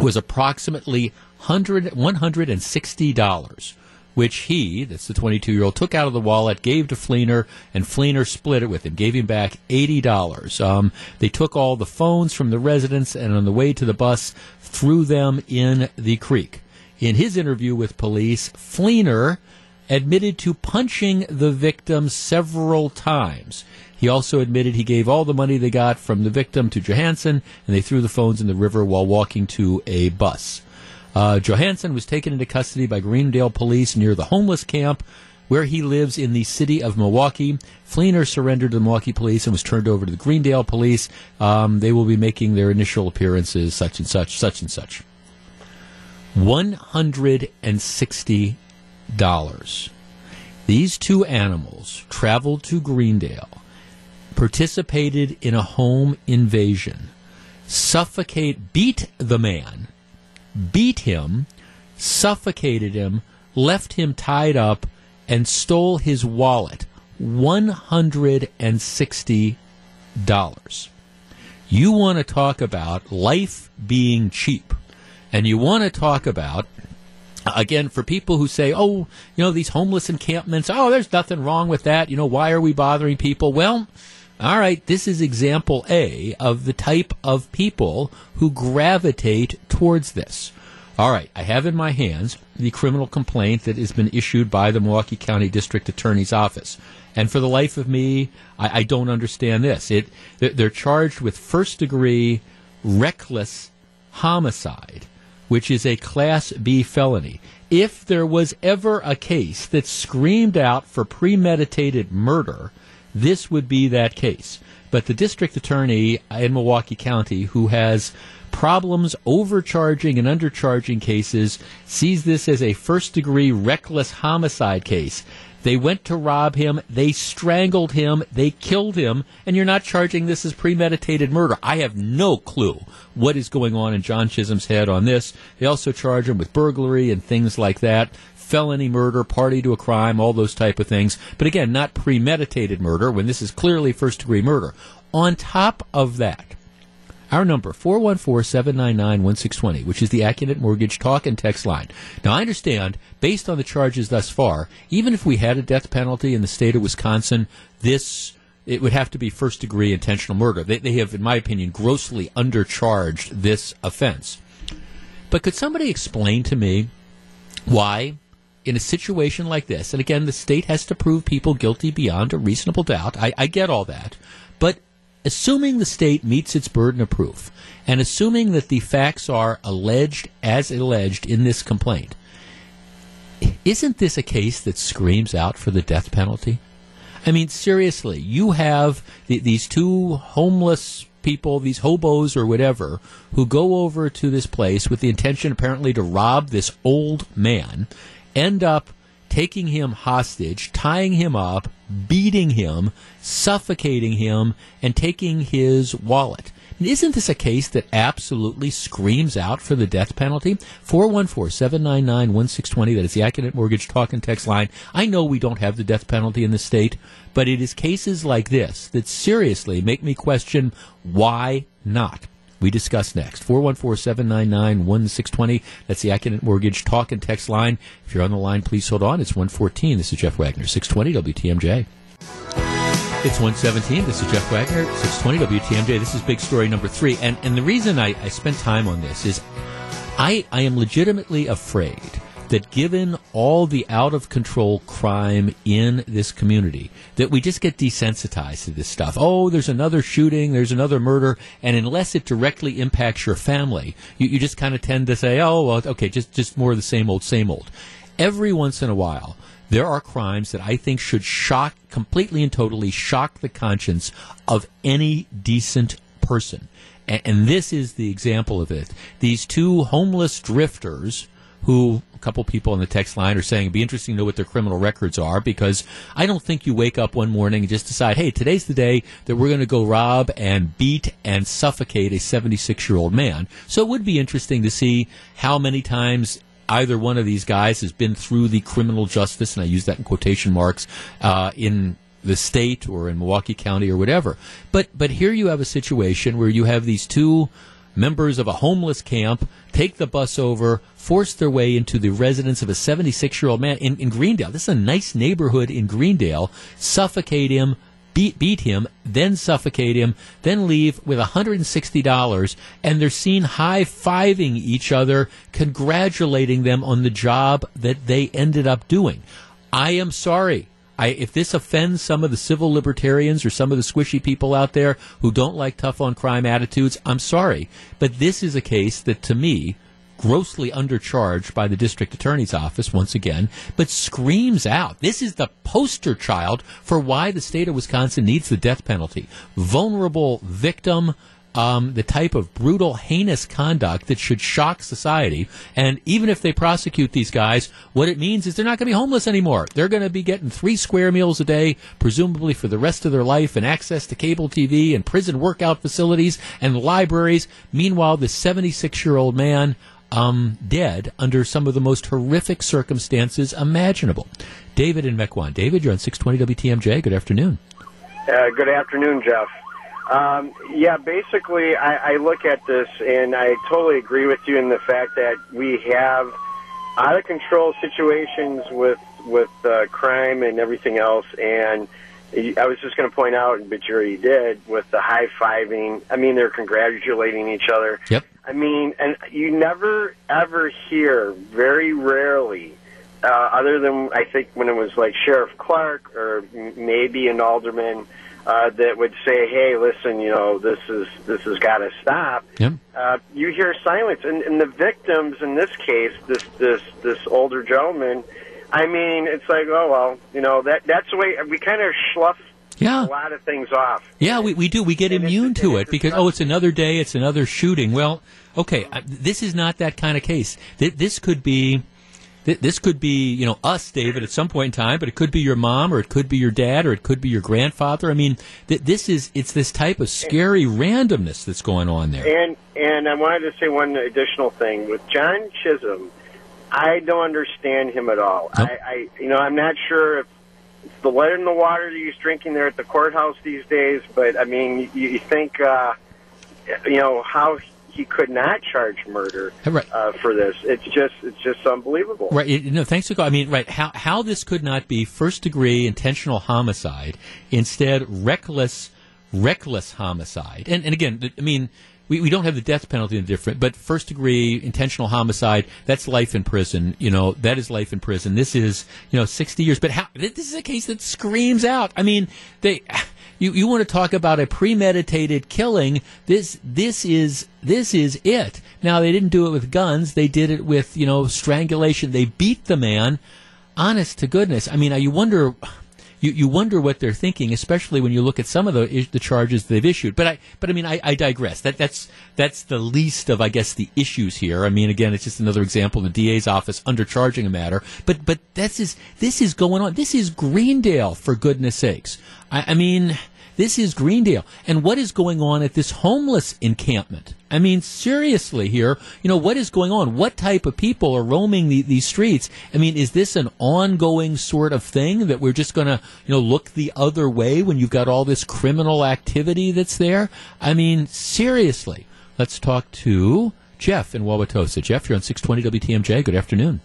was approximately $160 which he, that's the 22 year old, took out of the wallet, gave to Fleener, and Fleener split it with him, gave him back $80. Um, they took all the phones from the residence and on the way to the bus threw them in the creek. In his interview with police, Fleener admitted to punching the victim several times. He also admitted he gave all the money they got from the victim to Johansson, and they threw the phones in the river while walking to a bus. Uh, Johansson was taken into custody by Greendale police near the homeless camp where he lives in the city of Milwaukee. Fleener surrendered to the Milwaukee police and was turned over to the Greendale police. Um, they will be making their initial appearances, such and such, such and such. $160. These two animals traveled to Greendale, participated in a home invasion, suffocate, beat the man, beat him, suffocated him, left him tied up, and stole his wallet. $160. You want to talk about life being cheap. And you want to talk about, again, for people who say, oh, you know, these homeless encampments, oh, there's nothing wrong with that. You know, why are we bothering people? Well, all right, this is example A of the type of people who gravitate towards this. All right, I have in my hands the criminal complaint that has been issued by the Milwaukee County District Attorney's Office. And for the life of me, I, I don't understand this. It, they're charged with first degree reckless homicide, which is a Class B felony. If there was ever a case that screamed out for premeditated murder, this would be that case. But the district attorney in Milwaukee County, who has problems overcharging and undercharging cases, sees this as a first degree reckless homicide case. They went to rob him, they strangled him, they killed him, and you're not charging this as premeditated murder. I have no clue what is going on in John Chisholm's head on this. They also charge him with burglary and things like that felony murder, party to a crime, all those type of things. But again, not premeditated murder when this is clearly first degree murder. On top of that, our number, 414-799-1620, which is the Accunet Mortgage talk and text line. Now, I understand, based on the charges thus far, even if we had a death penalty in the state of Wisconsin, this it would have to be first degree intentional murder. They, they have, in my opinion, grossly undercharged this offense. But could somebody explain to me why in a situation like this, and again, the state has to prove people guilty beyond a reasonable doubt. I, I get all that. But assuming the state meets its burden of proof, and assuming that the facts are alleged as alleged in this complaint, isn't this a case that screams out for the death penalty? I mean, seriously, you have the, these two homeless people, these hobos or whatever, who go over to this place with the intention apparently to rob this old man end up taking him hostage, tying him up, beating him, suffocating him, and taking his wallet. Isn't this a case that absolutely screams out for the death penalty? 414-799-1620. That is the Accunet Mortgage talk and text line. I know we don't have the death penalty in the state, but it is cases like this that seriously make me question why not. We discuss next. 414-799-1620. That's the Accunet Mortgage talk and text line. If you're on the line, please hold on. It's 114. This is Jeff Wagner, 620 WTMJ. It's 117. This is Jeff Wagner, 620 WTMJ. This is big story number three. And, and the reason I, I spent time on this is I, I am legitimately afraid that given all the out of control crime in this community, that we just get desensitized to this stuff. Oh, there's another shooting, there's another murder, and unless it directly impacts your family, you, you just kind of tend to say, oh, well, okay, just, just more of the same old, same old. Every once in a while, there are crimes that I think should shock, completely and totally shock the conscience of any decent person. And, and this is the example of it. These two homeless drifters who couple people on the text line are saying it'd be interesting to know what their criminal records are because I don't think you wake up one morning and just decide, hey, today's the day that we're going to go rob and beat and suffocate a 76 year old man. So it would be interesting to see how many times either one of these guys has been through the criminal justice, and I use that in quotation marks, uh, in the state or in Milwaukee County or whatever. But but here you have a situation where you have these two members of a homeless camp take the bus over, force their way into the residence of a 76 year old man in, in Greendale. This is a nice neighborhood in Greendale. Suffocate him, beat beat him, then suffocate him, then leave with $160, and they're seen high fiving each other, congratulating them on the job that they ended up doing. I am sorry. I, if this offends some of the civil libertarians or some of the squishy people out there who don't like tough on crime attitudes, I'm sorry. But this is a case that, to me, grossly undercharged by the district attorney's office once again, but screams out. This is the poster child for why the state of Wisconsin needs the death penalty. Vulnerable victim, um, the type of brutal, heinous conduct that should shock society. And even if they prosecute these guys, what it means is they're not going to be homeless anymore. They're going to be getting three square meals a day, presumably for the rest of their life, and access to cable TV and prison workout facilities and libraries. Meanwhile, this 76 year old man, um, dead under some of the most horrific circumstances imaginable. David in Mequon. David, you're on 620 WTMJ. Good afternoon. Uh, good afternoon, Jeff. Um, yeah, basically, I, I look at this and I totally agree with you in the fact that we have out of control situations with with uh, crime and everything else. And I was just going to point out, but you already did, with the high fiving. I mean, they're congratulating each other. Yep. I mean, and you never ever hear, very rarely, uh, other than I think when it was like Sheriff Clark or m- maybe an alderman uh, that would say, "Hey, listen, you know, this is this has got to stop." Yep. Uh, you hear silence, and, and the victims in this case, this this this older gentleman. I mean, it's like, oh well, you know that that's the way we kind of slough Yeah. a lot of things off. Yeah, we, we do. We get And it's- immune to it because, oh, it's another day, it's another shooting. Well, okay, uh, this is not that kind of case. Th- This could be. Th- This could be, you know, us, David, at some point in time, but it could be your mom, or it could be your dad, or it could be your grandfather. I mean, th- this is, it's this type of scary randomness that's going on there. And and I wanted to say one additional thing with John Chisholm. I don't understand him at all. Nope. I, I you know I'm not sure if it's the lead in the water that he's drinking there at the courthouse these days, but I mean you, you think uh, you know how he could not charge murder Right. uh, for this. It's just it's just unbelievable. Right. it- No, thanks for call. I mean, right. How how this could not be first degree intentional homicide, instead reckless reckless homicide. And and again, I mean, we, we don't have the death penalty in different, but first degree intentional homicide, that's life in prison. You know, that is life in prison. This is, you know, 60 years. But how, this is a case that screams out. I mean, they, you, you want to talk about a premeditated killing. This, this is, this is it. Now, they didn't do it with guns. They did it with, you know, strangulation. They beat the man. Honest to goodness. I mean, you wonder, you, you wonder what they're thinking, especially when you look at some of the the charges they've issued. But I but I mean I, I digress. That that's that's the least of I guess the issues here. I mean again, it's just another example of the DA's office undercharging a matter. But but this is this is going on. This is Greendale for goodness sakes. I, I mean, this is Greendale. And what is going on at this homeless encampment? I mean, seriously here, you know, what is going on? What type of people are roaming the, these streets? I mean, is this an ongoing sort of thing that we're just going to, you know, look the other way when you've got all this criminal activity that's there? I mean, seriously. Let's talk to Jeff in Wauwatosa. Jeff, you're on 620 WTMJ. Good afternoon.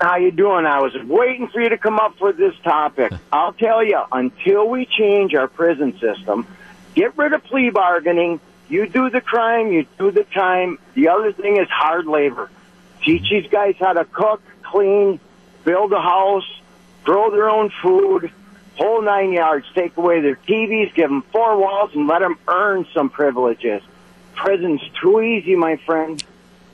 How you doing? I was waiting for you to come up with this topic. I'll tell you, until we change our prison system, get rid of plea bargaining, you do the crime, you do the time. The other thing is hard labor. Teach these guys how to cook, clean, build a house, grow their own food, whole nine yards. Take away their TVs, give them four walls, and let them earn some privileges. Prison's too easy, my friend.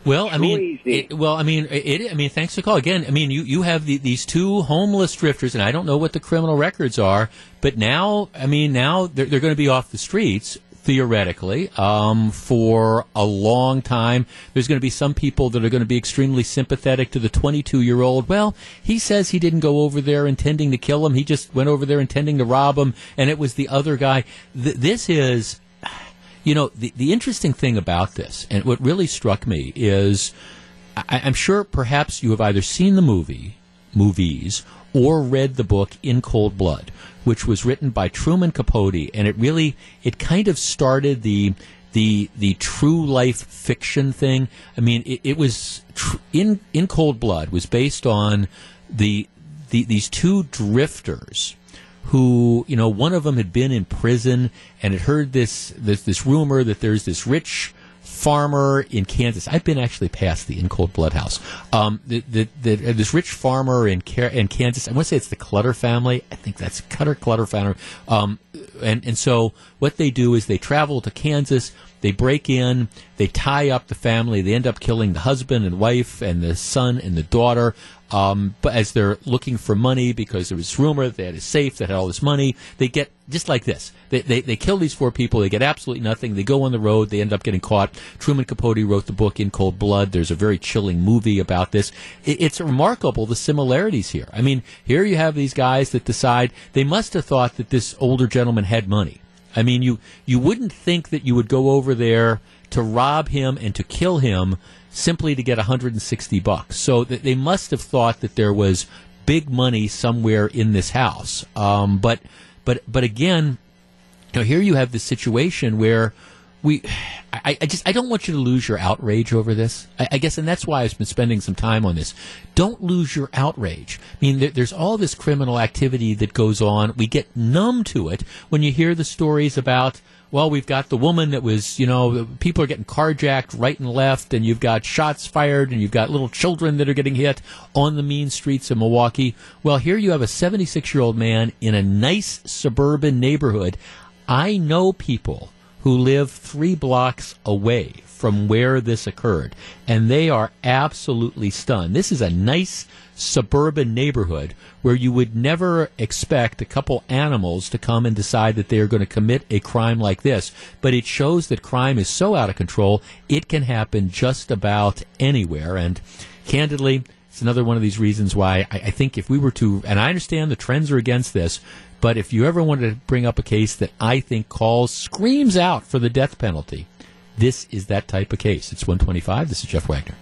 Well, I mean, it, well, I mean, it, I mean, thanks for the call again. I mean, you you have the, these two homeless drifters, and I don't know what the criminal records are, but now, I mean, now they're, they're going to be off the streets theoretically um, for a long time. There's going to be some people that are going to be extremely sympathetic to the 22 year old. Well, he says he didn't go over there intending to kill him. He just went over there intending to rob him, and it was the other guy. Th- this is you know, the, the interesting thing about this, and what really struck me, is I, I'm sure perhaps you have either seen the movie, movies, or read the book In Cold Blood, which was written by Truman Capote, and it really, it kind of started the the the true life fiction thing. I mean, it, it was tr- in in Cold Blood was based on the, the these two drifters who you know one of them had been in prison and had heard this this, this rumor that there's this rich farmer in Kansas. I've been actually past the In Cold Blood House. Um, the, the, the, this rich farmer in in Kansas. I want to say it's the Clutter family. I think that's Cutter Clutter family. Um, and and so what they do is they travel to Kansas. They break in, they tie up the family, they end up killing the husband and wife and the son and the daughter. Um, but as they're looking for money because there was rumor that they had a safe that had all this money, they get just like this. They, they, they kill these four people. They get absolutely nothing. They go on the road. They end up getting caught. Truman Capote wrote the book In Cold Blood. There's a very chilling movie about this. It, it's remarkable the similarities here. I mean, here you have these guys that decide they must have thought that this older gentleman had money. I mean, you you wouldn't think that you would go over there to rob him and to kill him simply to get 160 bucks. So th- they must have thought that there was big money somewhere in this house. Um, but but but again, you know, here you have this situation where we, I, I, just, I don't want you to lose your outrage over this. I, I, guess, and that's why I've been spending some time on this. Don't lose your outrage. I mean, there, there's all this criminal activity that goes on. We get numb to it when you hear the stories about, well, we've got the woman that was, you know, people are getting carjacked right and left, and you've got shots fired, and you've got little children that are getting hit on the mean streets of Milwaukee. Well, here you have a 76 year old man in a nice suburban neighborhood. I know people who live three blocks away from where this occurred, and they are absolutely stunned. This is a nice suburban neighborhood where you would never expect a couple animals to come and decide that they are going to commit a crime like this. But it shows that crime is so out of control, it can happen just about anywhere. And candidly, it's another one of these reasons why I, I think if we were to, and I understand the trends are against this, but if you ever wanted to bring up a case that I think calls, screams out for the death penalty, this is that type of case. It's 125. This is Jeff Wagner.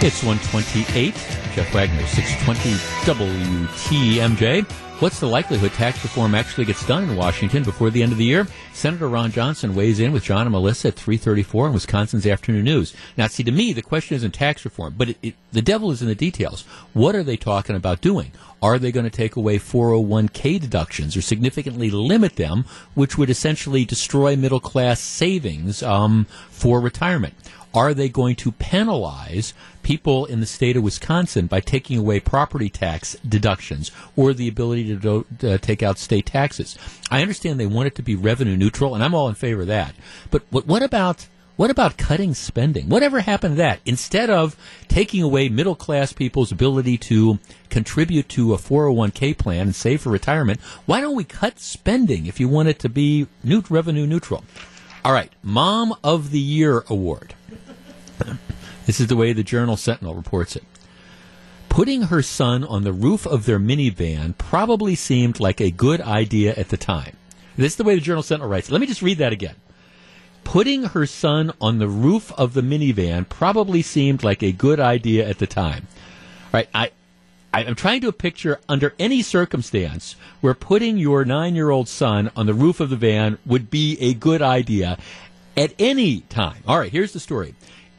It's 128. Jeff Wagner, 620 WTMJ. What's the likelihood tax reform actually gets done in Washington before the end of the year? Senator Ron Johnson weighs in with John and Melissa at 334 in Wisconsin's Afternoon News. Now, see, to me, the question isn't tax reform, but it, it, the devil is in the details. What are they talking about doing? Are they going to take away 401k deductions or significantly limit them, which would essentially destroy middle class savings um, for retirement? Are they going to penalize people in the state of Wisconsin by taking away property tax deductions or the ability to do, uh, take out state taxes? I understand they want it to be revenue neutral, and I'm all in favor of that. But what, what about what about cutting spending? Whatever happened to that? Instead of taking away middle class people's ability to contribute to a 401k plan and save for retirement, why don't we cut spending if you want it to be new, revenue neutral? All right, Mom of the Year award. This is the way the Journal Sentinel reports it. Putting her son on the roof of their minivan probably seemed like a good idea at the time. This is the way the Journal Sentinel writes. Let me just read that again. Putting her son on the roof of the minivan probably seemed like a good idea at the time. Right? I, I'm trying to picture under any circumstance where putting your nine year old son on the roof of the van would be a good idea at any time. All right, here's the story.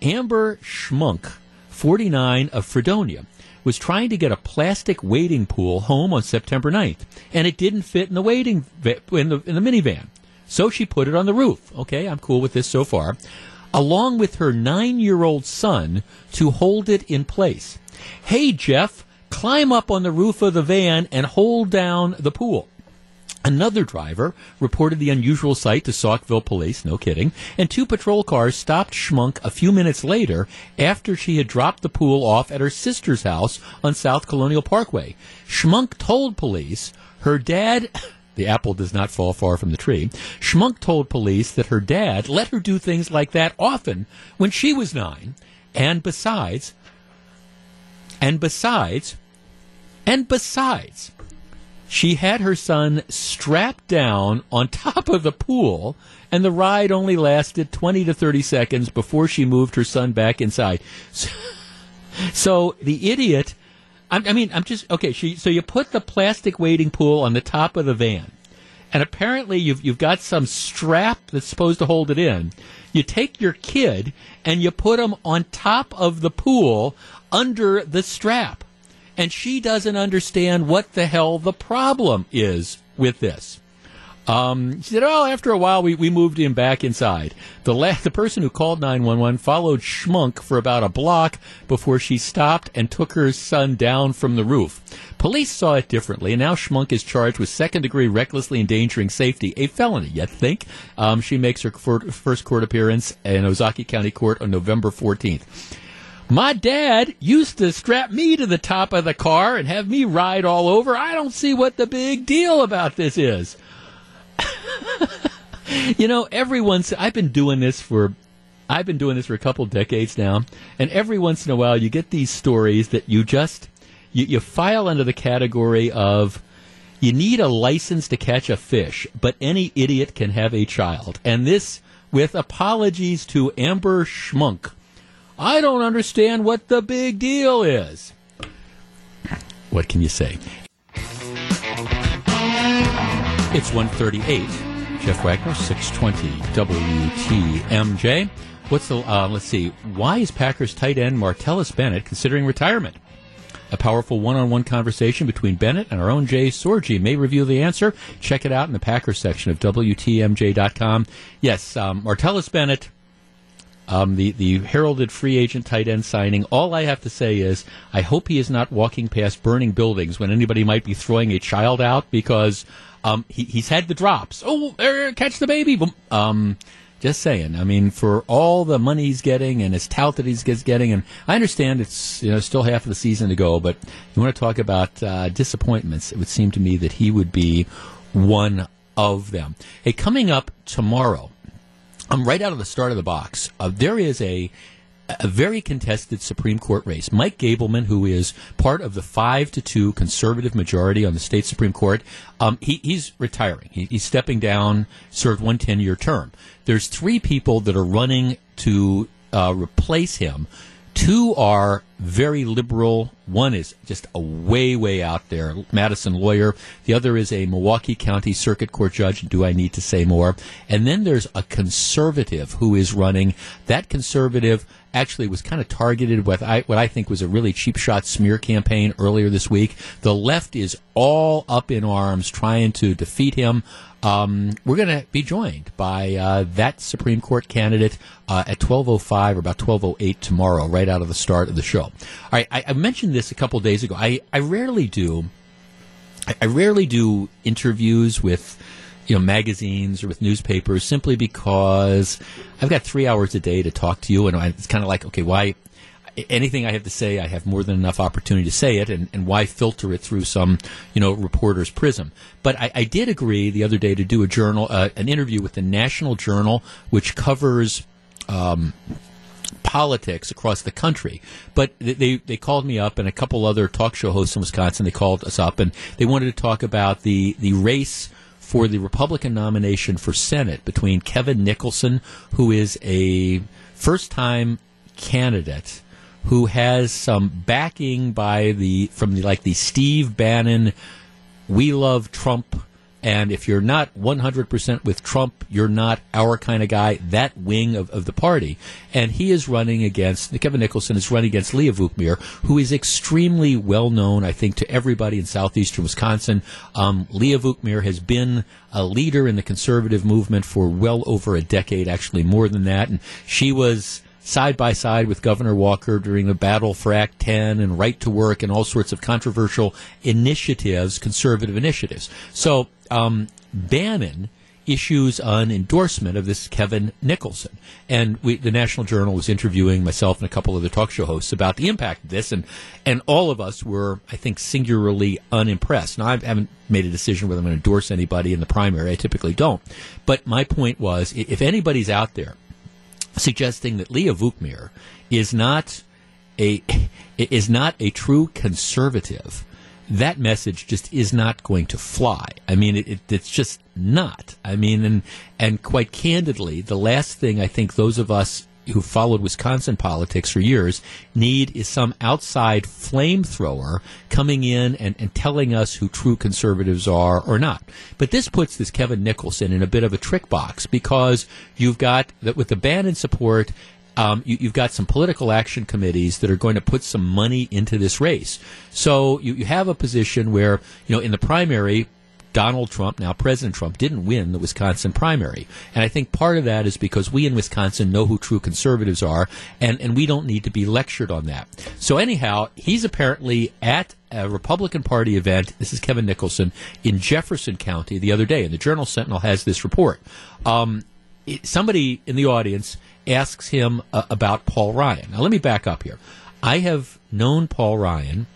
Amber Schmunk, 49 of Fredonia, was trying to get a plastic wading pool home on September 9th, and it didn't fit in the wading in the in the minivan. So she put it on the roof. Okay, I'm cool with this so far. Along with her 9-year-old son to hold it in place. Hey Jeff, climb up on the roof of the van and hold down the pool. Another driver reported the unusual sight to Saukville police, no kidding, and two patrol cars stopped Schmunk a few minutes later after she had dropped the pool off at her sister's house on South Colonial Parkway. Schmunk told police her dad. The apple does not fall far from the tree. Schmunk told police that her dad let her do things like that often when she was nine. And besides, and besides, and besides, she had her son strapped down on top of the pool, and the ride only lasted 20 to 30 seconds before she moved her son back inside. So, so the idiot, I, I mean, I'm just, okay, she, so you put the plastic wading pool on the top of the van, and apparently you've, you've got some strap that's supposed to hold it in. You take your kid and you put him on top of the pool under the strap and she doesn't understand what the hell the problem is with this. Um, she said, "Oh, after a while, we, we moved him back inside." The la- the person who called nine one one followed Schmunk for about a block before she stopped and took her son down from the roof. Police saw it differently, and now Schmunk is charged with second degree recklessly endangering safety, a felony. You think? Um, she makes her first court appearance in Ozaukee County Court on November fourteenth. My dad used to strap me to the top of the car and have me ride all over. I don't see what the big deal about this is. you know, every once I've been doing this for I've been doing this for a couple decades now, and every once in a while you get these stories that you just you, you file under the category of you need a license to catch a fish, but any idiot can have a child. And this with apologies to Amber Schmunk I don't understand what the big deal is. What can you say? It's 138. Jeff Wagner, 620 WTMJ. What's the, uh, let's see, why is Packers tight end Martellus Bennett considering retirement? A powerful one on one conversation between Bennett and our own Jay Sorgi may reveal the answer. Check it out in the Packers section of WTMJ.com. Yes, um, Martellus Bennett um, the the heralded free agent tight end signing. All I have to say is, I hope he is not walking past burning buildings when anybody might be throwing a child out because um, he, he's had the drops. Oh, er, catch the baby! Um, just saying. I mean, for all the money he's getting and his tout that he's getting, and I understand it's you know still half of the season to go, but you want to talk about uh, disappointments? It would seem to me that he would be one of them. Hey, coming up tomorrow um, right out of the start of the box, uh, there is a a very contested Supreme Court race. Mike Gableman, who is part of the five to two conservative majority on the state Supreme Court, um, he, he's retiring. He, he's stepping down. Served one 10 year term. There's three people that are running to uh, replace him. Two are very liberal. One is just a way, way out there, Madison lawyer. The other is a Milwaukee County Circuit Court judge. Do I need to say more? And then there's a conservative who is running. That conservative actually was kind of targeted with I, what I think was a really cheap shot smear campaign earlier this week. The left is all up in arms trying to defeat him. Um, we're going to be joined by uh, that Supreme Court candidate uh, at 12.05 or about 12.08 tomorrow, right out of the start of the show. All right, I, I mentioned this a couple days ago. I, I rarely do. I, I rarely do interviews with you know magazines or with newspapers simply because I've got three hours a day to talk to you, and it's kind of like okay, why anything I have to say, I have more than enough opportunity to say it, and, and why filter it through some, you know, reporter's prism? But I, I did agree the other day to do a journal, uh, an interview with the National Journal, which covers. Um, politics across the country. But they they called me up and a couple other talk show hosts in Wisconsin. They called us up and they wanted to talk about the the race for the Republican nomination for Senate between Kevin Nicholson, who is a first time candidate who has some backing by the from the like the Steve Bannon we love Trump and if you're not 100% with Trump, you're not our kind of guy, that wing of, of the party. And he is running against, Kevin Nicholson is running against Leah Vukmir, who is extremely well known, I think, to everybody in southeastern Wisconsin. Um, Leah Vukmir has been a leader in the conservative movement for well over a decade, actually more than that. And she was side by side with Governor Walker during the battle for Act 10 and right to work and all sorts of controversial initiatives, conservative initiatives. So, um, Bannon issues an endorsement of this Kevin Nicholson. And we, the National Journal was interviewing myself and a couple of the talk show hosts about the impact of this, and, and all of us were, I think, singularly unimpressed. Now, I haven't made a decision whether I'm going to endorse anybody in the primary. I typically don't. But my point was, if anybody's out there suggesting that Leah Vukmir is not a is not a true conservative. That message just is not going to fly. I mean, it, it, it's just not. I mean, and and quite candidly, the last thing I think those of us who followed Wisconsin politics for years need is some outside flamethrower coming in and, and telling us who true conservatives are or not. But this puts this Kevin Nicholson in a bit of a trick box because you've got that with the Bannon support. Um, you, have got some political action committees that are going to put some money into this race. So you, you have a position where, you know, in the primary, Donald Trump, now President Trump, didn't win the Wisconsin primary. And I think part of that is because we in Wisconsin know who true conservatives are, and, and we don't need to be lectured on that. So, anyhow, he's apparently at a Republican Party event. This is Kevin Nicholson in Jefferson County the other day, and the Journal Sentinel has this report. Um, it, somebody in the audience asks him uh, about Paul Ryan. Now, let me back up here. I have known Paul Ryan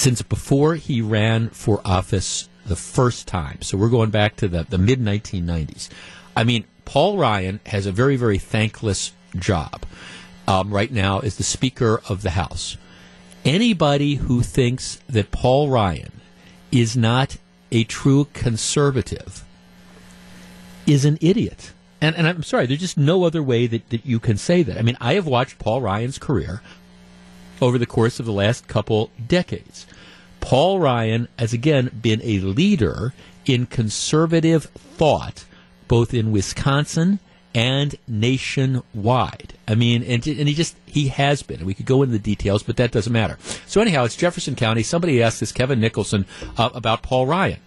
since before he ran for office the first time. So we're going back to the, the mid 1990s. I mean, Paul Ryan has a very, very thankless job um, right now as the Speaker of the House. Anybody who thinks that Paul Ryan is not a true conservative is an idiot. And, and I'm sorry, there's just no other way that, that you can say that. I mean, I have watched Paul Ryan's career over the course of the last couple decades. Paul Ryan has again been a leader in conservative thought, both in Wisconsin and nationwide. I mean, and, and he just, he has been. We could go into the details, but that doesn't matter. So, anyhow, it's Jefferson County. Somebody asked this Kevin Nicholson uh, about Paul Ryan.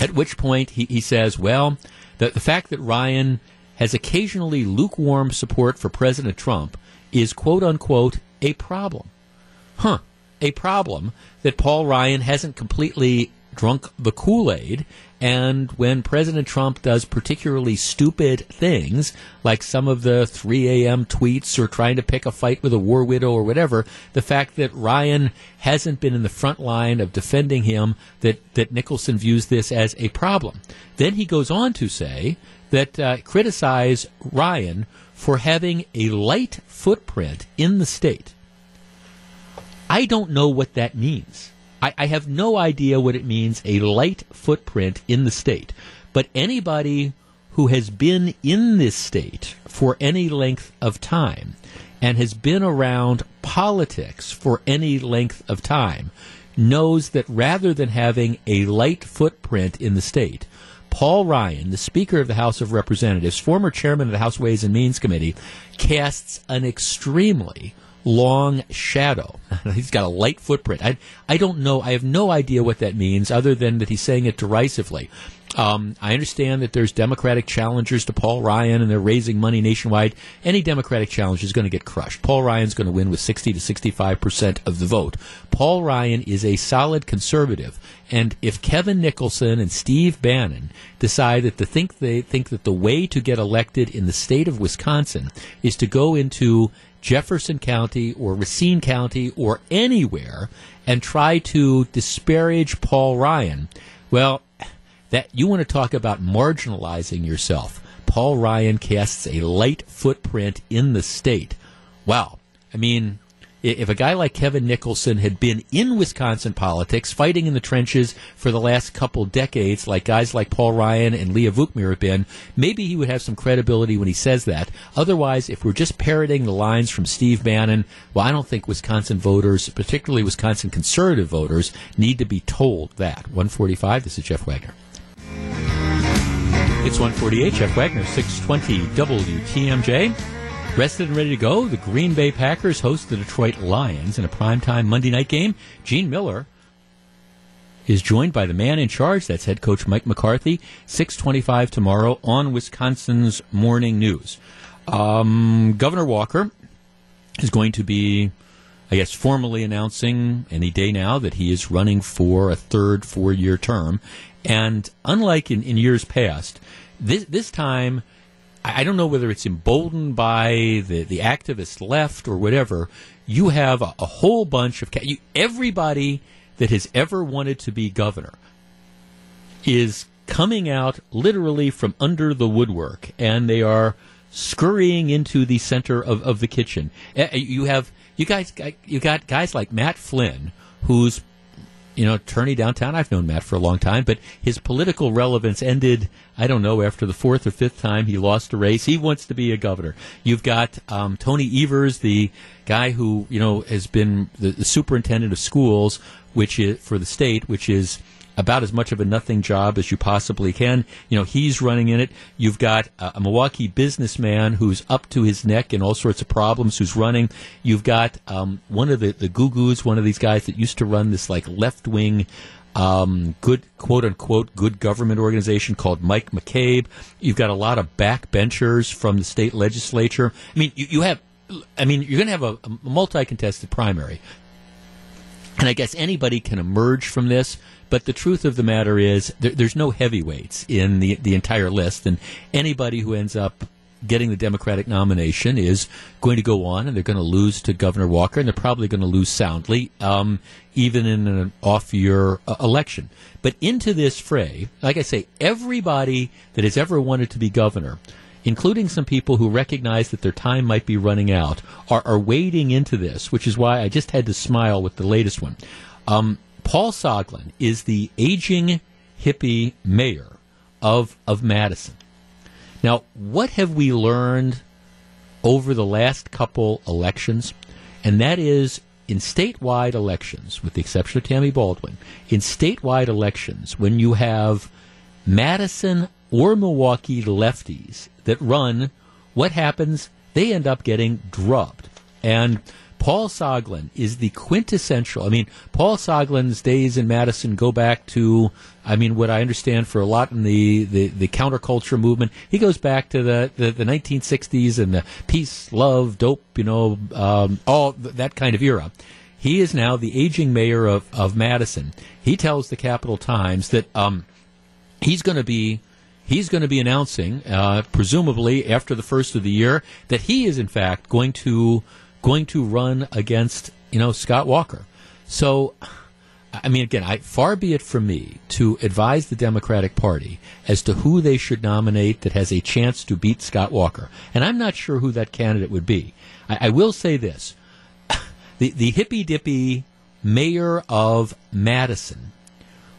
At which point he, he says, well, the, the fact that Ryan has occasionally lukewarm support for President Trump is quote unquote a problem. Huh. A problem that Paul Ryan hasn't completely drunk the Kool Aid. And when President Trump does particularly stupid things, like some of the 3 a.m. tweets or trying to pick a fight with a war widow or whatever, the fact that Ryan hasn't been in the front line of defending him, that, that Nicholson views this as a problem. Then he goes on to say that uh, criticize Ryan for having a light footprint in the state. I don't know what that means. I, I, have no idea what it means, a light footprint in the state. But anybody who has been in this state for any length of time and has been around politics for any length of time knows that rather than having a light footprint in the state, Paul Ryan, the Speaker of the House of Representatives, former chairman of the House Ways and Means Committee, casts an extremely long shadow. he's got a light footprint. I, I don't know. I have no idea what that means other than that he's saying it derisively. Um, I understand that there's Democratic challengers to Paul Ryan and they're raising money nationwide. Any Democratic challenge is going to get crushed. Paul Ryan's going to win with 60 to 65 percent of the vote. Paul Ryan is a solid conservative. And if Kevin Nicholson and Steve Bannon decide that the think they think that the way to get elected in the state of Wisconsin is to go into Jefferson County or Racine County or anywhere and try to disparage Paul Ryan, well, That you want to talk about marginalizing yourself. Paul Ryan casts a light footprint in the state. Wow. I mean, if a guy like Kevin Nicholson had been in Wisconsin politics, fighting in the trenches for the last couple decades, like guys like Paul Ryan and Leah Vukmir have been, maybe he would have some credibility when he says that. Otherwise, if we're just parroting the lines from Steve Bannon, well, I don't think Wisconsin voters, particularly Wisconsin conservative voters, need to be told that. 145, this is Jeff Wagner. It's 148, Jeff Wagner, 620 WTMJ. Rested and ready to go, the Green Bay Packers host the Detroit Lions in a primetime Monday night game. Gene Mueller is joined by the man in charge, that's head coach Mike McCarthy, 625 tomorrow on Wisconsin's Morning News. Um, Governor Walker is going to be, I guess, formally announcing any day now that he is running for a third four-year term. And unlike in, in years past, this, this time – I don't know whether it's emboldened by the, the activist left or whatever. You have a, a whole bunch of you, everybody that has ever wanted to be governor is coming out literally from under the woodwork, and they are scurrying into the center of, of the kitchen. Eh, eh, you have you guys you got guys like Matt Flynn, who's you know, attorney downtown. I've known Matt for a long time, but his political relevance ended, I don't know, after the fourth or fifth time he lost a race. He wants to be a governor. You've got um, Tony Evers, the guy who, you know, has been the, the superintendent of schools, which is for the state, which is about as much of a nothing job as you possibly can. You know, he's running in it. You've got a, Milwaukee businessman who's up to his neck in all sorts of problems who's running. You've got um, one of the, the goo one of these guys that used to run this like left wing um, good quote unquote good government organization called Mike McCabe. You've got a lot of backbenchers from the state legislature. I mean, you, you have, I mean, you're going to have a, a multi contested primary. And I guess anybody can emerge from this. But the truth of the matter is, there, there's no heavyweights in the the entire list, and anybody who ends up getting the Democratic nomination is going to go on, and they're going to lose to Governor Walker, and they're probably going to lose soundly, um, even in an off-year uh, election. But into this fray, like I say, everybody that has ever wanted to be governor including some people who recognize that their time might be running out, are, are wading into this, which is why I just had to smile with the latest one. Um, Paul Soglin is the aging hippie mayor of, of Madison. Now, what have we learned over the last couple elections? And that is in statewide elections, with the exception of Tammy Baldwin, in statewide elections, when you have Madison or Milwaukee lefties that run, what happens? They end up getting drubbed. And Paul Soglin is the quintessential. I mean, Paul Soglin's days in Madison go back to, I mean, what I understand for a lot in the, the, the counterculture movement. He goes back to the, the, the 1960s and the peace, love, dope, you know, um, all th- that kind of era. He is now the aging mayor of, of Madison. He tells the Capital Times that um, he's going to be he's going to be announcing, uh, presumably after the first of the year, that he is in fact going to going to run against, you know, Scott Walker. So, I mean, again, I, far be it from me to advise the Democratic Party as to who they should nominate that has a chance to beat Scott Walker. And I'm not sure who that candidate would be. I, I will say this. The, the hippy dippy mayor of Madison,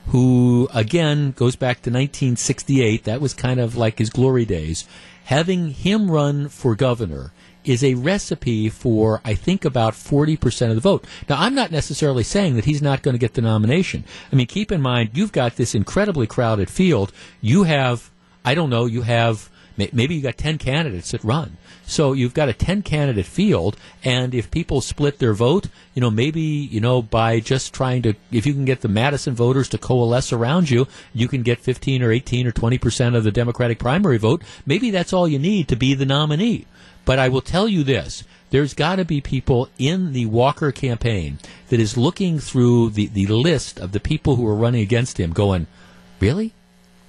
who again goes back to 1968, that was kind of like his glory days, having him run for governor is a recipe for, I think, about 40% of the vote. Now, I'm not necessarily saying that he's not going to get the nomination. I mean, keep in mind, you've got this incredibly crowded field. You have, I don't know, you have, maybe you got 10 candidates that run. So you've got a 10 candidate field, and if people split their vote, you know, maybe, you know, by just trying to, if you can get the Madison voters to coalesce around you, you can get 15 or 18 or 20% of the Democratic primary vote. Maybe that's all you need to be the nominee. But I will tell you this there's got to be people in the Walker campaign that is looking through the, the list of the people who are running against him going, really?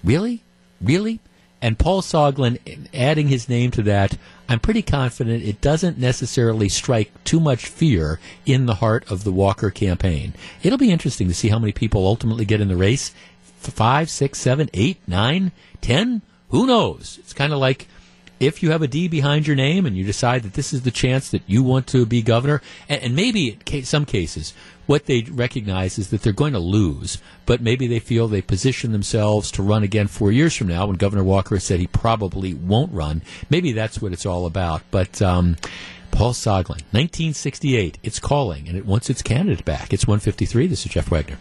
Really? Really? And Paul Soglin adding his name to that, I'm pretty confident it doesn't necessarily strike too much fear in the heart of the Walker campaign. It'll be interesting to see how many people ultimately get in the race five, six, seven, eight, nine, ten. Who knows? It's kind of like if you have a D behind your name and you decide that this is the chance that you want to be governor, and, and maybe in some cases, what they recognize is that they're going to lose, but maybe they feel they position themselves to run again four years from now when Governor Walker said he probably won't run. Maybe that's what it's all about. But um, Paul Soglin, 1968, it's calling, and it wants its candidate back. It's 153. This is Jeff Wagner.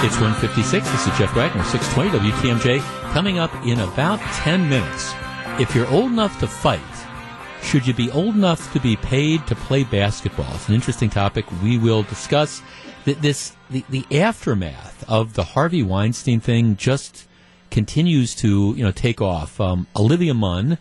It's 156. This is Jeff Wagner, 620 WTMJ. Coming up in about 10 minutes. If you're old enough to fight, should you be old enough to be paid to play basketball? It's an interesting topic. We will discuss this. The, the aftermath of the Harvey Weinstein thing just continues to you know take off. Um, Olivia Munn,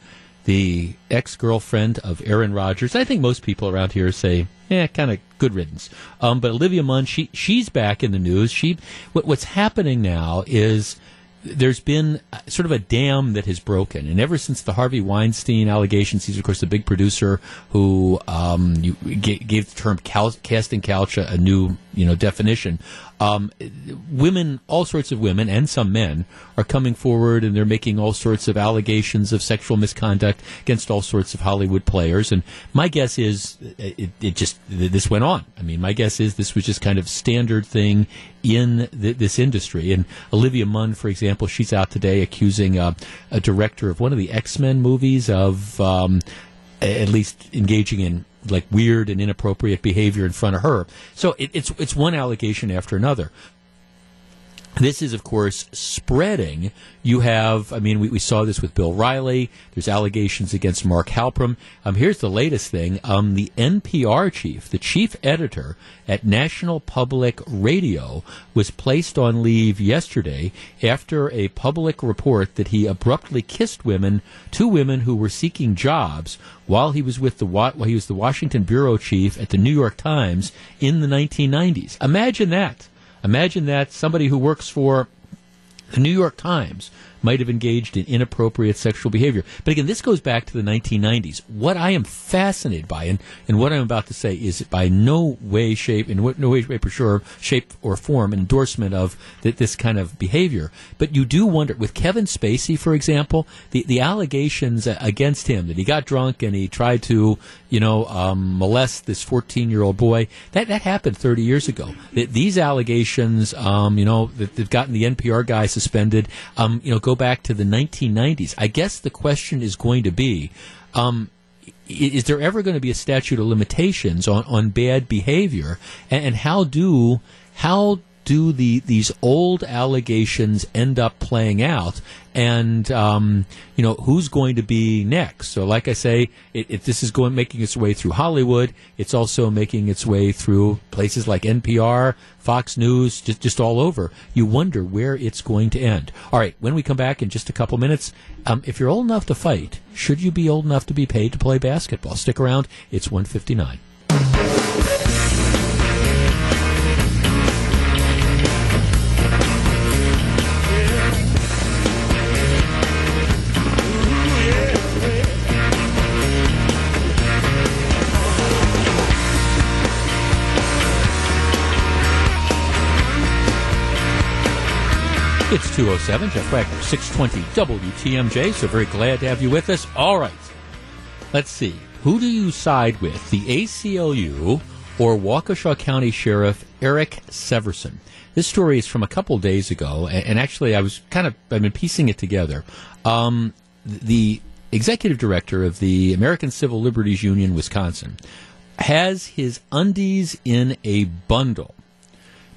the ex girlfriend of Aaron Rodgers, I think most people around here say yeah, kind of good riddance. Um, but Olivia Munn, she she's back in the news. She what, what's happening now is there's been sort of a dam that has broken, and ever since the Harvey Weinstein allegations, he's of course the big producer who um, gave the term cal- casting couch a, a, new you know definition. Um, women, all sorts of women, and some men are coming forward, and they're making all sorts of allegations of sexual misconduct against all sorts of Hollywood players. And my guess is it, it just this went on. I mean, my guess is this was just kind of standard thing in the, this industry. And Olivia Munn, for example, she's out today accusing uh, a director of one of the X Men movies of um, at least engaging in like weird and inappropriate behavior in front of her. So it, it's it's one allegation after another. This is, of course, spreading. You have, I mean, we, we saw this with Bill O'Reilly. There's allegations against Mark Halperin. Um, here's the latest thing. Um, the NPR chief, the chief editor at National Public Radio, was placed on leave yesterday after a public report that he abruptly kissed women, two women who were seeking jobs while he was with the while he was the Washington bureau chief at the New York Times in the 1990s. Imagine that. Imagine that somebody who works for the New York Times might have engaged in inappropriate sexual behavior. But again, this goes back to the 1990s. What I am fascinated by, and, and what I'm about to say, is by no way, shape, in no way, shape, or sure, shape or form endorsement of this kind of behavior. But you do wonder, with Kevin Spacey, for example, the, the allegations against him that he got drunk and he tried to, you know, um, molest this 14 year old boy, that, that happened 30 years ago. These allegations, um, you know, that they've gotten the NPR guy suspended, um, you know, go back to the 1990s. I guess the question is going to be um, is there ever going to be a statute of limitations on, on bad behavior? And, and how do how do the these old allegations end up playing out? And um, you know who's going to be next? So, like I say, if this is going making its way through Hollywood, it's also making its way through places like NPR, Fox News, just just all over. You wonder where it's going to end. All right, when we come back in just a couple minutes, um, if you're old enough to fight, should you be old enough to be paid to play basketball? Stick around. It's 159. It's 207, Jeff Wagner, 620 WTMJ. So very glad to have you with us. All right. Let's see. Who do you side with, the ACLU or Waukesha County Sheriff Eric Severson? This story is from a couple days ago, and actually I was kind of, I've been piecing it together. Um, the executive director of the American Civil Liberties Union, Wisconsin, has his undies in a bundle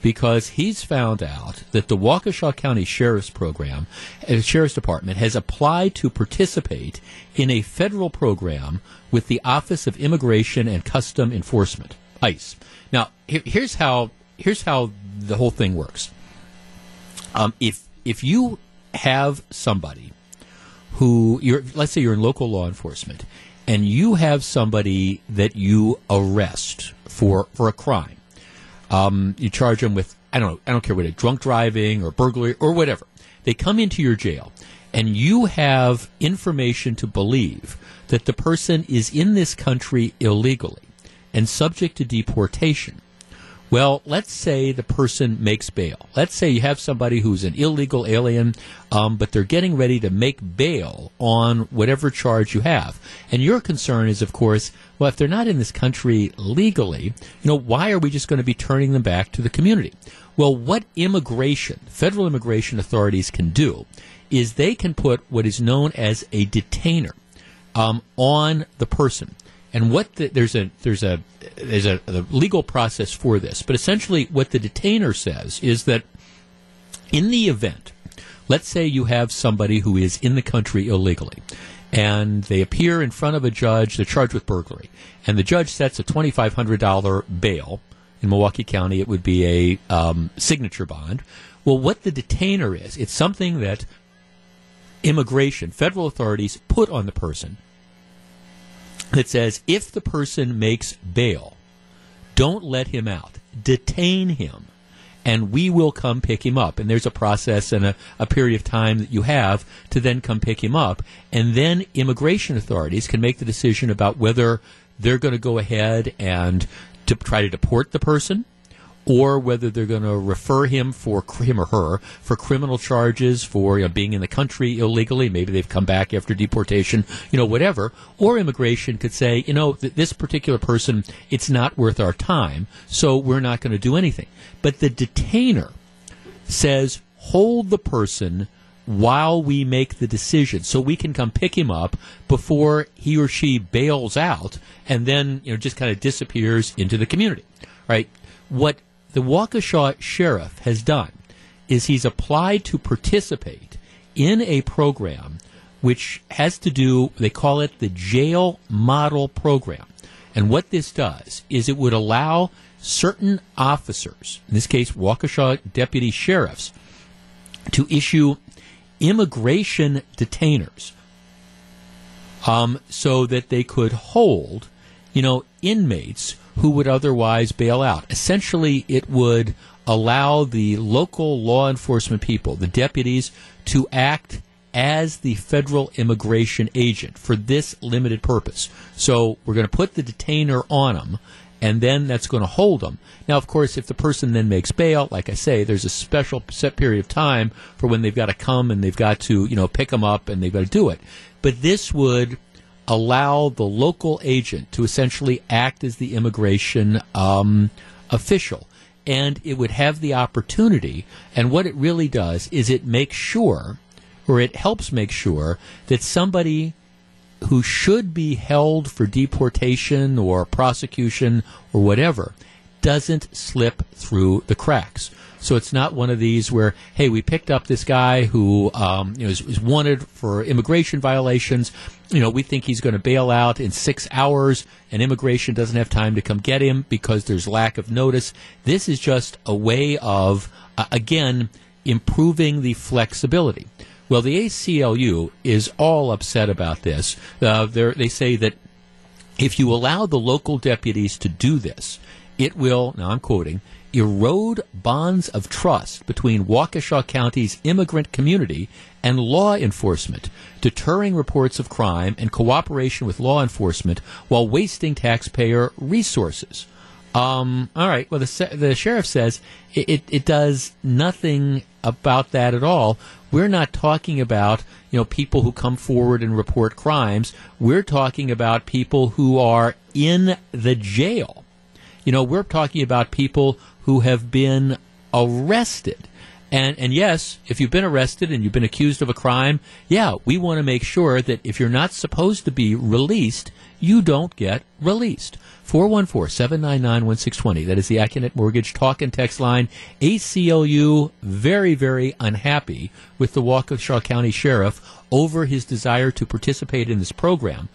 because he's found out that the Waukesha County Sheriff's Program, uh, Sheriff's Department, has applied to participate in a federal program with the Office of Immigration and Custom Enforcement, ICE. Now, here's how here's how the whole thing works. Um, if if you have somebody who you're, let's say you're in local law enforcement, and you have somebody that you arrest for for a crime um, you charge them with I don't know, I don't care what it, drunk driving or burglary or whatever. They come into your jail, and you have information to believe that the person is in this country illegally and subject to deportation. Well, let's say the person makes bail. Let's say you have somebody who's an illegal alien, um, but they're getting ready to make bail on whatever charge you have. And your concern is, of course, well, if they're not in this country legally, you know, why are we just going to be turning them back to the community? Well, what immigration, federal immigration authorities can do is they can put what is known as a detainer um, on the person. And what the, there's a there's a there's a, a legal process for this, but essentially what the detainer says is that in the event, let's say you have somebody who is in the country illegally, and they appear in front of a judge, they're charged with burglary, and the judge sets a twenty five hundred dollar bail. In Milwaukee County, it would be a um, signature bond. Well, what the detainer is, it's something that immigration, federal authorities put on the person that says if the person makes bail, don't let him out, detain him, and we will come pick him up. And there's a process and a, a period of time that you have to then come pick him up. And then immigration authorities can make the decision about whether they're going to go ahead and to try to deport the person or whether they're going to refer him for him or her for criminal charges for you know, being in the country illegally. Maybe they've come back after deportation, you know, whatever. Or immigration could say, you know, th- this particular person, it's not worth our time, so we're not going to do anything. But the detainer says, hold the person while we make the decision so we can come pick him up before he or she bails out and then you know just kind of disappears into the community right what the Waukesha sheriff has done is he's applied to participate in a program which has to do, they call it the jail model program. And what this does is it would allow certain officers, in this case, Waukesha deputy sheriffs, to issue immigration detainers um, so that they could hold, you know, inmates who would otherwise bail out. Essentially, it would allow the local law enforcement people, the deputies, to act as the federal immigration agent for this limited purpose. So we're going to put the detainer on them, and then that's going to hold them. Now, of course, if the person then makes bail, like I say, there's a special set period of time for when they've got to come and they've got to, you know, pick them up and they've got to do it. But this would allow the local agent to essentially act as the immigration um, official. And it would have the opportunity, and what it really does is it makes sure, or it helps make sure, that somebody who should be held for deportation or prosecution or whatever doesn't slip through the cracks. So it's not one of these where, hey, we picked up this guy who um, you know, is, is, wanted for immigration violations. You know, we think he's going to bail out in six hours, and immigration doesn't have time to come get him because there's lack of notice. This is just a way of, uh, again, improving the flexibility. Well, the ACLU is all upset about this. Uh, they say that if you allow the local deputies to do this, it will, now I'm quoting, erode bonds of trust between Waukesha County's immigrant community and law enforcement, deterring reports of crime and cooperation with law enforcement while wasting taxpayer resources. Um, all right. Well, the, the sheriff says it, it, it does nothing about that at all. We're not talking about you know people who come forward and report crimes. We're talking about people who are in the jail. You know, we're talking about people who have been arrested. And, and yes, if you've been arrested and you've been accused of a crime, yeah, we want to make sure that if you're not supposed to be released, you don't get released. 414-799-1620. That is the Accunet Mortgage talk and text line. ACLU very, very unhappy with the Waukesha County Sheriff over his desire to participate in this program.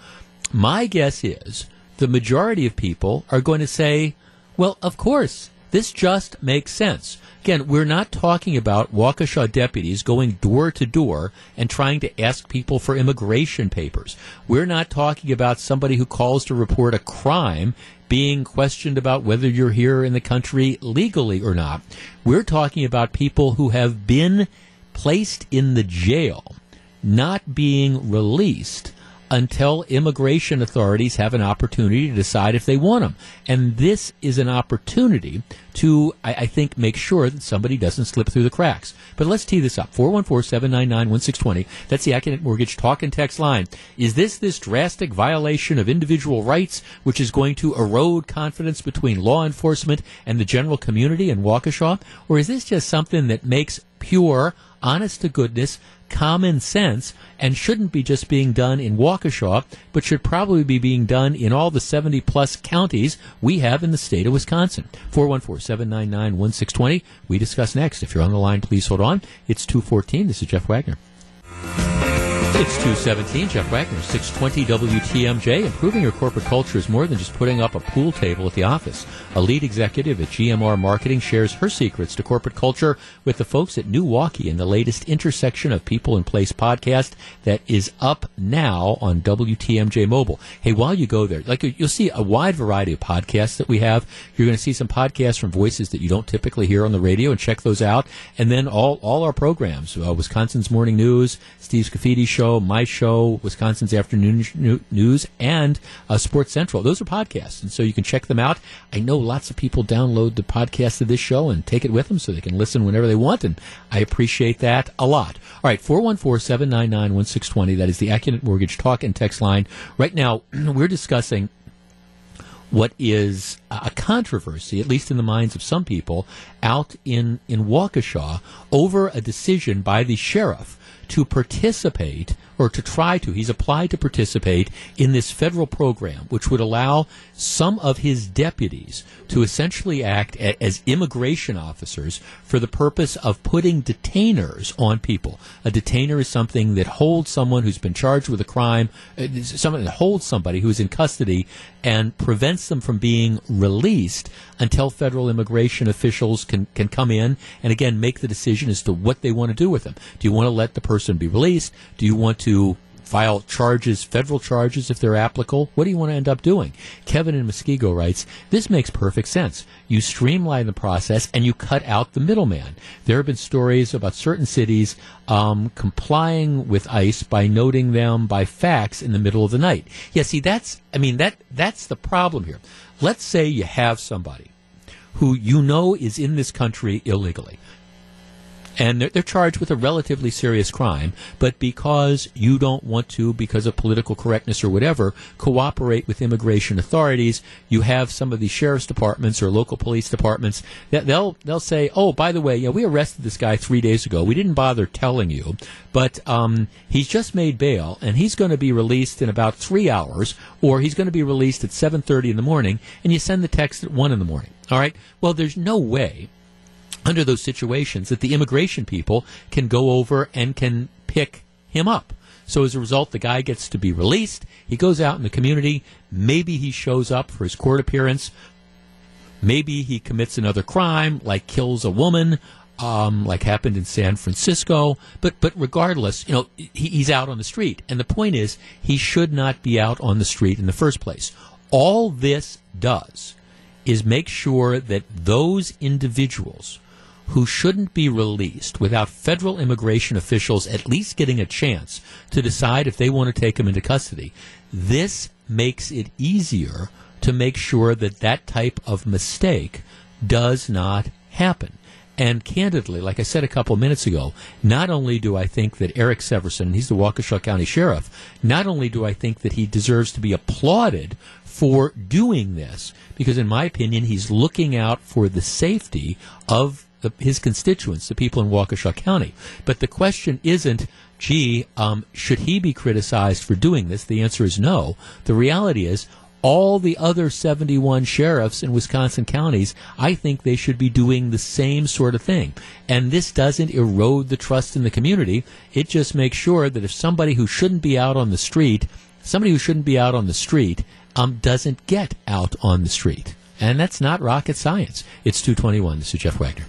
My guess is the majority of people are going to say, well, of course, this just makes sense. Again, we're not talking about Waukesha deputies going door to door and trying to ask people for immigration papers. We're not talking about somebody who calls to report a crime being questioned about whether you're here in the country legally or not. We're talking about people who have been placed in the jail, not being released until immigration authorities have an opportunity to decide if they want them. And this is an opportunity to, I, I think, make sure that somebody doesn't slip through the cracks. But let's tee this up. 414-799-1620. That's the Accunet Mortgage talk and text line. Is this this drastic violation of individual rights, which is going to erode confidence between law enforcement and the general community in Waukesha? Or is this just something that makes pure, honest to goodness, common sense and shouldn't be just being done in Waukesha, but should probably be being done in all the 70 plus counties we have in the state of Wisconsin. 414-799-1620. We discuss next. If you're on the line, please hold on. It's 214. This is Jeff Wagner. It's 217, Jeff Wagner, 620 WTMJ. Improving your corporate culture is more than just putting up a pool table at the office. A lead executive at GMR Marketing shares her secrets to corporate culture with the folks at NEWaukee in the latest intersection of people and place podcast that is up now on WTMJ Mobile. Hey, while you go there, like you'll see a wide variety of podcasts that we have. You're going to see some podcasts from voices that you don't typically hear on the radio and check those out. And then all, all our programs, uh, Wisconsin's Morning News, Steve Scafidi Show, show, my show, Wisconsin's Afternoon News, and uh, Sports Central. Those are podcasts, and so you can check them out. I know lots of people download the podcast of this show and take it with them so they can listen whenever they want, and I appreciate that a lot. All right, 414-799-1620. That is the Accunet Mortgage talk and text line. Right now, we're discussing what is a controversy, at least in the minds of some people, out in, in Waukesha over a decision by the sheriff to participate or to try to. He's applied to participate in this federal program, which would allow some of his deputies to essentially act a, as immigration officers for the purpose of putting detainers on people. A detainer is something that holds someone who's been charged with a crime, uh, someone that holds somebody who's in custody and prevents them from being released until federal immigration officials can, can come in and again make the decision as to what they want to do with them. Do you want to let the person be released? Do you want to file charges, federal charges if they're applicable. What do you want to end up doing? Kevin in Muskego writes, This makes perfect sense. You streamline the process and you cut out the middleman. There have been stories about certain cities um, complying with ICE by noting them by fax in the middle of the night. Yeah, see, that's, I mean, that that's the problem here. Let's say you have somebody who you know is in this country illegally and they're, they're, charged with a relatively serious crime, but because you don't want to, because of political correctness or whatever, cooperate with immigration authorities, you have some of the sheriff's departments or local police departments that they'll they'll say, "Oh, by the way, yeah, we arrested this guy three days ago. We didn't bother telling you, but um, he's just made bail, and he's going to be released in about three hours, or he's going to be released at seven thirty in the morning." And you send the text at one in the morning. All right. Well, there's no way under those situations that the immigration people can go over and can pick him up. So as a result, the guy gets to be released. He goes out in the community. Maybe he shows up for his court appearance. Maybe he commits another crime, like kills a woman, um, like happened in San Francisco. But but regardless, you know, he, he's out on the street. And the point is, he should not be out on the street in the first place. All this does is make sure that those individuals who shouldn't be released without federal immigration officials at least getting a chance to decide if they want to take them into custody. This makes it easier to make sure that that type of mistake does not happen. And candidly, like I said a couple minutes ago, not only do I think that Eric Severson, he's the Waukesha County Sheriff, not only do I think that he deserves to be applauded for doing this, because in my opinion, he's looking out for the safety of the, his constituents, the people in Waukesha County. But the question isn't, gee, um, should he be criticized for doing this? The answer is no. The reality is, all the other 71 sheriffs in Wisconsin counties, I think they should be doing the same sort of thing. And this doesn't erode the trust in the community. It just makes sure that if somebody who shouldn't be out on the street, somebody who shouldn't be out on the street, um, doesn't get out on the street. And that's not rocket science. It's 221. This is Jeff Wagner.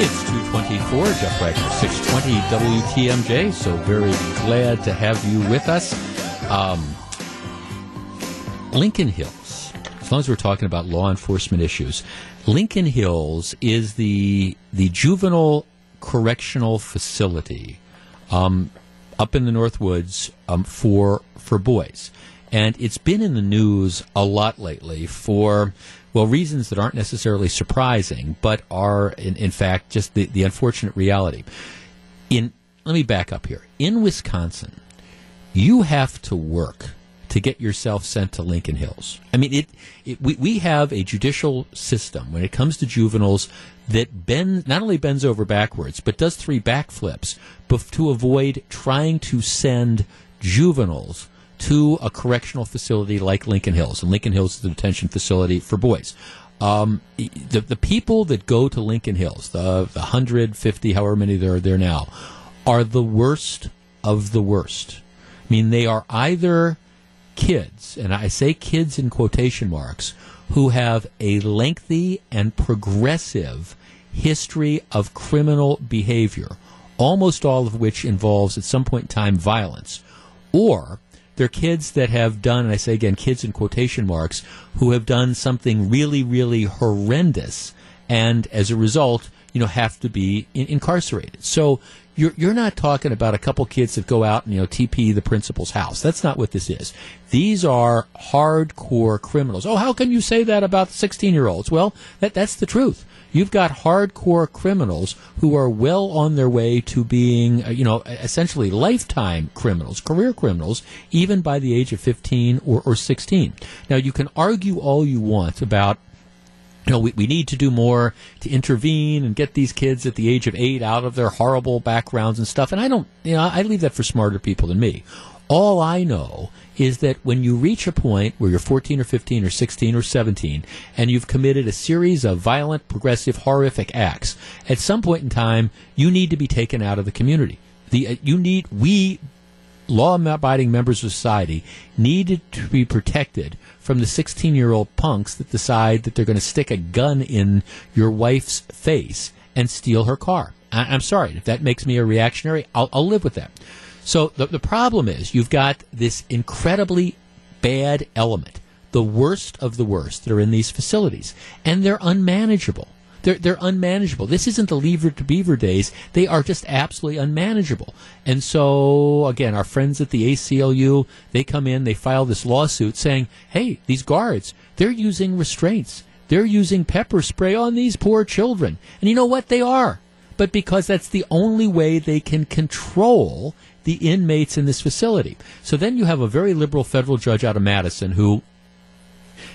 It's 224, Jeff Wagner, 620 WTMJ. So very glad to have you with us. Um, Lincoln Hills, as long as we're talking about law enforcement issues, Lincoln Hills is the the juvenile correctional facility um, up in the North Woods um, for for boys, and it's been in the news a lot lately for well reasons that aren't necessarily surprising, but are in, in fact just the, the unfortunate reality. In let me back up here. In Wisconsin, you have to work to get yourself sent to Lincoln Hills. I mean, it, it we, we have a judicial system when it comes to juveniles that bend, not only bends over backwards, but does three backflips to avoid trying to send juveniles to a correctional facility like Lincoln Hills. And Lincoln Hills is the detention facility for boys. Um, the, the people that go to Lincoln Hills, the, the 150, however many there are there now, are the worst of the worst. I mean, they are either kids, and I say kids in quotation marks, who have a lengthy and progressive history of criminal behavior, almost all of which involves at some point in time violence, or they're kids that have done, and I say again, kids in quotation marks, who have done something really, really horrendous, and as a result, you know, have to be in- incarcerated. So you're you're not talking about a couple kids that go out and you know TP the principal's house. That's not what this is. These are hardcore criminals. Oh, how can you say that about 16 year olds? Well, that that's the truth. You've got hardcore criminals who are well on their way to being, uh, you know, essentially lifetime criminals, career criminals, even by the age of 15 or, or 16. Now, you can argue all you want about you know, we, we need to do more to intervene and get these kids at the age of eight out of their horrible backgrounds and stuff. And I don't, you know, I leave that for smarter people than me. All I know is that when you reach a point where you're 14 or 15 or 16 or 17 and you've committed a series of violent, progressive, horrific acts, at some point in time, you need to be taken out of the community. The, uh, you need, we, law abiding members of society, needed to be protected from the 16 year old punks that decide that they're going to stick a gun in your wife's face and steal her car. I- am sorry. If that makes me a reactionary, I'll, I'll live with that. So the, the problem is you've got this incredibly bad element, the worst of the worst that are in these facilities, and they're unmanageable. They're, they're unmanageable. This isn't the Leave It to Beaver days. They are just absolutely unmanageable. And so, again, our friends at the ACLU, they come in, they file this lawsuit saying, hey, these guards, they're using restraints. They're using pepper spray on these poor children. And you know what? They are. But because that's the only way they can control the inmates in this facility. So then you have a very liberal federal judge out of Madison who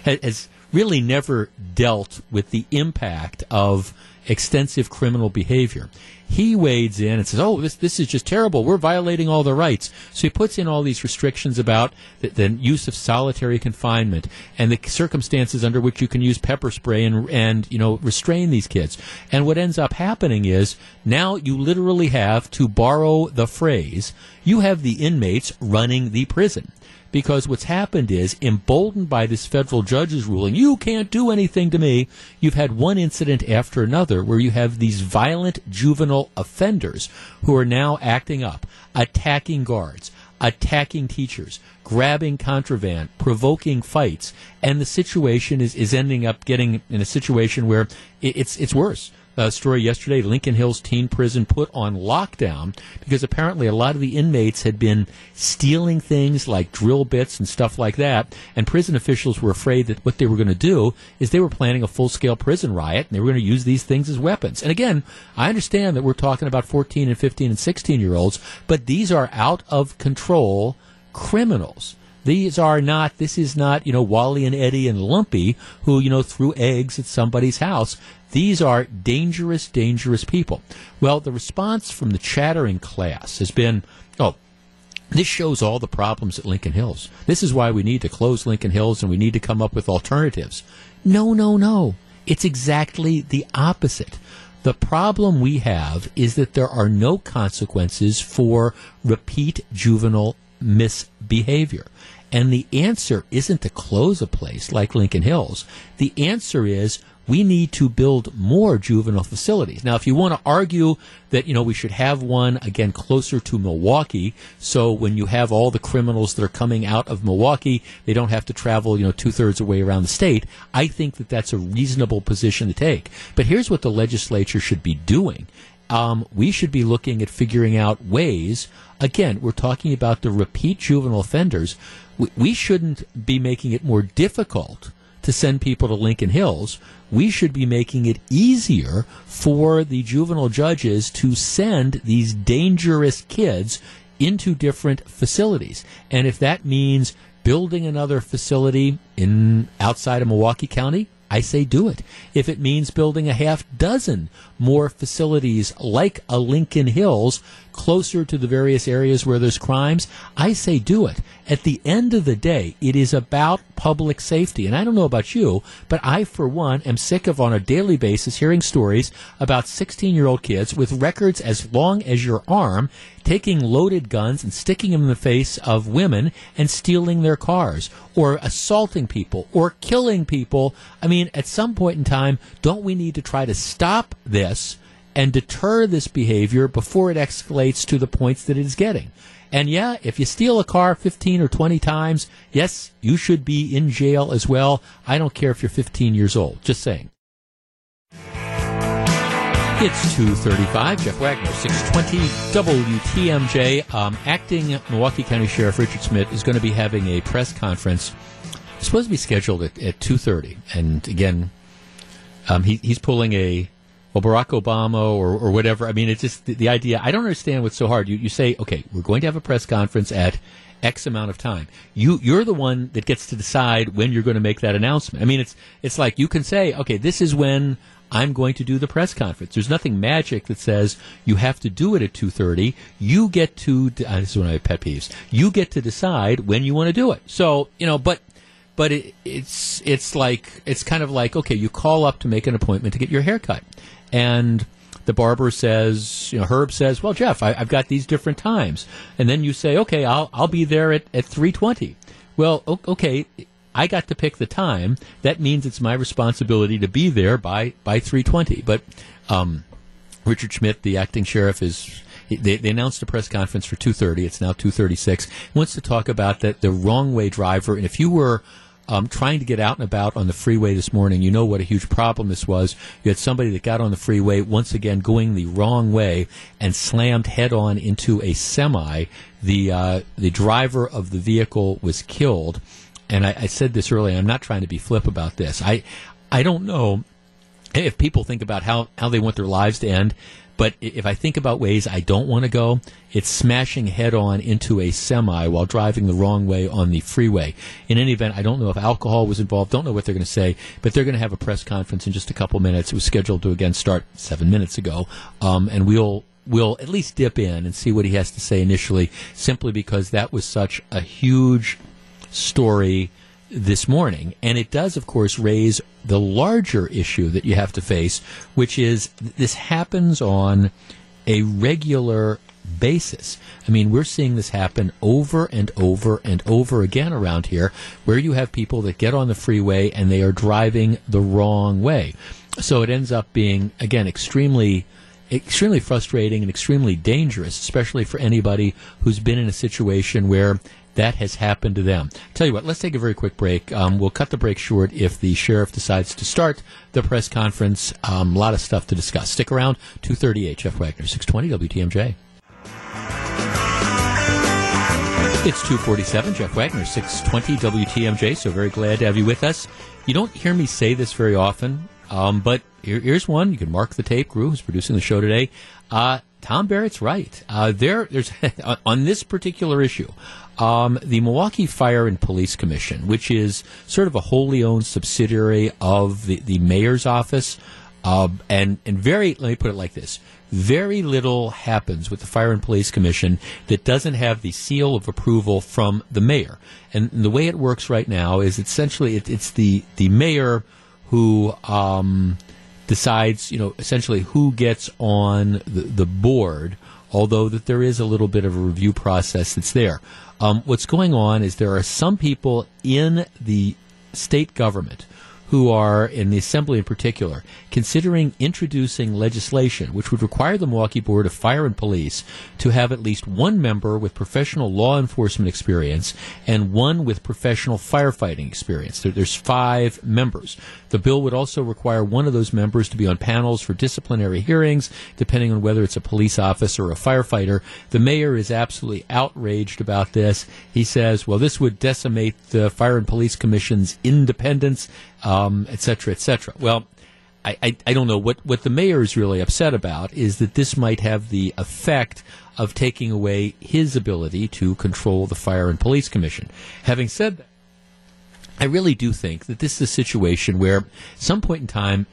has really never dealt with the impact of extensive criminal behavior. He wades in and says, "Oh, this this is just terrible. We're violating all the rights." So he puts in all these restrictions about the, the use of solitary confinement and the circumstances under which you can use pepper spray and and you know restrain these kids. And what ends up happening is now you literally have to borrow the phrase, you have the inmates running the prison because what's happened is, emboldened by this federal judge's ruling, you can't do anything to me. You've had one incident after another where you have these violent juvenile offenders who are now acting up, attacking guards, attacking teachers, grabbing contraband, provoking fights, and the situation is, is ending up getting in a situation where it, it's it's worse uh, story yesterday Lincoln Hills Teen Prison put on lockdown because apparently a lot of the inmates had been stealing things like drill bits and stuff like that. And prison officials were afraid that what they were going to do is they were planning a full scale prison riot and they were going to use these things as weapons. And again, I understand that we're talking about 14 and 15 and 16 year olds, but these are out of control criminals. These are not, this is not, you know, Wally and Eddie and Lumpy who, you know, threw eggs at somebody's house. These are dangerous, dangerous people. Well, the response from the chattering class has been, oh, this shows all the problems at Lincoln Hills. This is why we need to close Lincoln Hills and we need to come up with alternatives. No, no, no. It's exactly the opposite. The problem we have is that there are no consequences for repeat juvenile misbehavior. And the answer isn't to close a place like Lincoln Hills. The answer is we need to build more juvenile facilities. Now, if you want to argue that, you know, we should have one, again, closer to Milwaukee, so when you have all the criminals that are coming out of Milwaukee, they don't have to travel, you know, two thirds of the way around the state, I think that that's a reasonable position to take. But here's what the legislature should be doing. um, we should be looking at figuring out ways. Again, we're talking about the repeat juvenile offenders. We, we shouldn't be making it more difficult to send people to Lincoln Hills. We should be making it easier for the juvenile judges to send these dangerous kids into different facilities. And if that means building another facility in outside of Milwaukee County, I say do it. If it means building a half dozen more facilities like a Lincoln Hills closer to the various areas where there's crimes, I say do it. At the end of the day, it is about public safety. And I don't know about you, but I, for one, am sick of on a daily basis hearing stories about 16 year old kids with records as long as your arm taking loaded guns and sticking them in the face of women and stealing their cars or assaulting people or killing people. I mean, at some point in time, don't we need to try to stop this and deter this behavior before it escalates to the points that it is getting? And yeah, if you steal a car 15 or 20 times, yes, you should be in jail as well. I don't care if you're 15 years old. Just saying. It's 2.35. Jeff Wagner, 620 WTMJ. Um, acting Milwaukee County Sheriff Richard Schmidt is going to be having a press conference. It's supposed to be scheduled at, at 2.30. And again, um, he, he's pulling a, well, Barack Obama or, or whatever. I mean, it's just the, the idea. I don't understand what's so hard. You, you say, okay, we're going to have a press conference at X amount of time. You you're the one that gets to decide when you're going to make that announcement. I mean, it's it's like you can say, okay, this is when I'm going to do the press conference. There's nothing magic that says you have to do it at 2:30. You get to uh, this is one of my pet peeves. You get to decide when you want to do it. So you know, but but it, it's it's like it's kind of like okay, you call up to make an appointment to get your hair cut, and the barber says, you know, Herb says, well, Jeff, I, have got these different times, and then you say, okay, I'll I'll be there at at 3:20. Well, okay, I got to pick the time. That means it's my responsibility to be there by by 3:20. But um, Richard Schmidt, the acting sheriff, is they, they, announced a press conference for 2:30. It's now 2:36. He Wants to talk about that the wrong way driver. And if you were um, trying to get out and about on the freeway this morning, you know what a huge problem this was. You had somebody that got on the freeway once again going the wrong way and slammed head on into a semi. The uh, the driver of the vehicle was killed and I, I said this earlier. I'm not trying to be flip about this. I I don't know if people think about how how they want their lives to end. But if I think about ways I don't want to go, it's smashing head on into a semi while driving the wrong way on the freeway. In any event, I don't know if alcohol was involved. Don't know what they're going to say, but they're going to have a press conference in just a couple minutes. It was scheduled to again start seven minutes ago, um, and we'll we'll at least dip in and see what he has to say initially, simply because that was such a huge story this morning. And it does, of course, raise the larger issue that you have to face, which is this happens on a regular basis. I mean, we're seeing this happen over and over and over again around here, where you have people that get on the freeway and they are driving the wrong way. So it ends up being, again, extremely extremely frustrating and extremely dangerous, especially for anybody who's been in a situation where that has happened to them. Tell you what, let's take a very quick break. Um, we'll cut the break short if the sheriff decides to start the press conference. Um, a lot of stuff to discuss. Stick around. 238 Jeff Wagner, 620 WTMJ. It's 247, Jeff Wagner, 620 WTMJ. So very glad to have you with us. You don't hear me say this very often, um, but here, here's one. You can mark the tape. Gru, who's producing the show today. Uh, Tom Barrett's right. Uh, there, there's on this particular issue. Um, the Milwaukee Fire and Police Commission, which is sort of a wholly owned subsidiary of the, the mayor's office, uh, and and very let me put it like this: very little happens with the Fire and Police Commission that doesn't have the seal of approval from the mayor. And the way it works right now is essentially it, it's the the mayor who. Um, decides, you know, essentially who gets on the, the board, although that there is a little bit of a review process that's there. Um, what's going on is there are some people in the state government who are, in the Assembly in particular, considering introducing legislation which would require the Milwaukee Board of Fire and Police to have at least one member with professional law enforcement experience and one with professional firefighting experience. There, there's five members. The bill would also require one of those members to be on panels for disciplinary hearings, depending on whether it's a police officer or a firefighter. The mayor is absolutely outraged about this. He says, well, this would decimate the Fire and Police Commission's independence, um, et cetera, et cetera. Well, I, I, I don't know what, what the mayor is really upset about is that this might have the effect of taking away his ability to control the Fire and Police Commission. Having said that, I really do think that this is a situation where, at some point in time,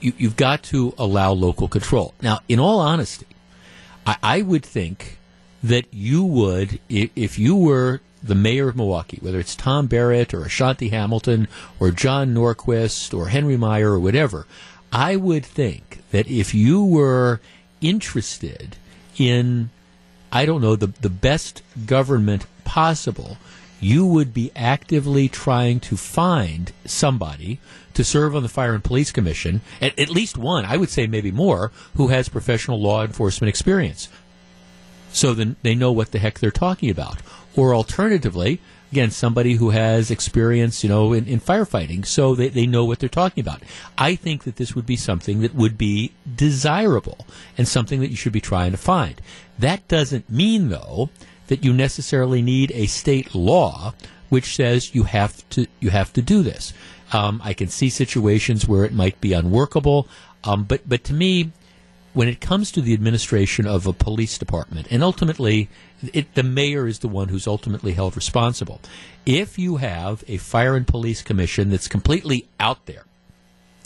you, you've got to allow local control. Now, in all honesty, I, I would think that you would, if, if you were the mayor of Milwaukee, whether it's Tom Barrett or Ashanti Hamilton or John Norquist or Henry Maier or whatever, I would think that if you were interested in, I don't know, the, the best government possible, you would be actively trying to find somebody to serve on the Fire and Police Commission, at, at least one, I would say maybe more, who has professional law enforcement experience. So then they know what the heck they're talking about. Or alternatively, again, somebody who has experience, you know, in, in firefighting, so they, they know what they're talking about. I think that this would be something that would be desirable and something that you should be trying to find. That doesn't mean, though, that you necessarily need a state law which says you have to you have to do this. Um, I can see situations where it might be unworkable, um, but but to me, when it comes to the administration of a police department, and ultimately, it, the mayor is the one who's ultimately held responsible. If you have a fire and police commission that's completely out there,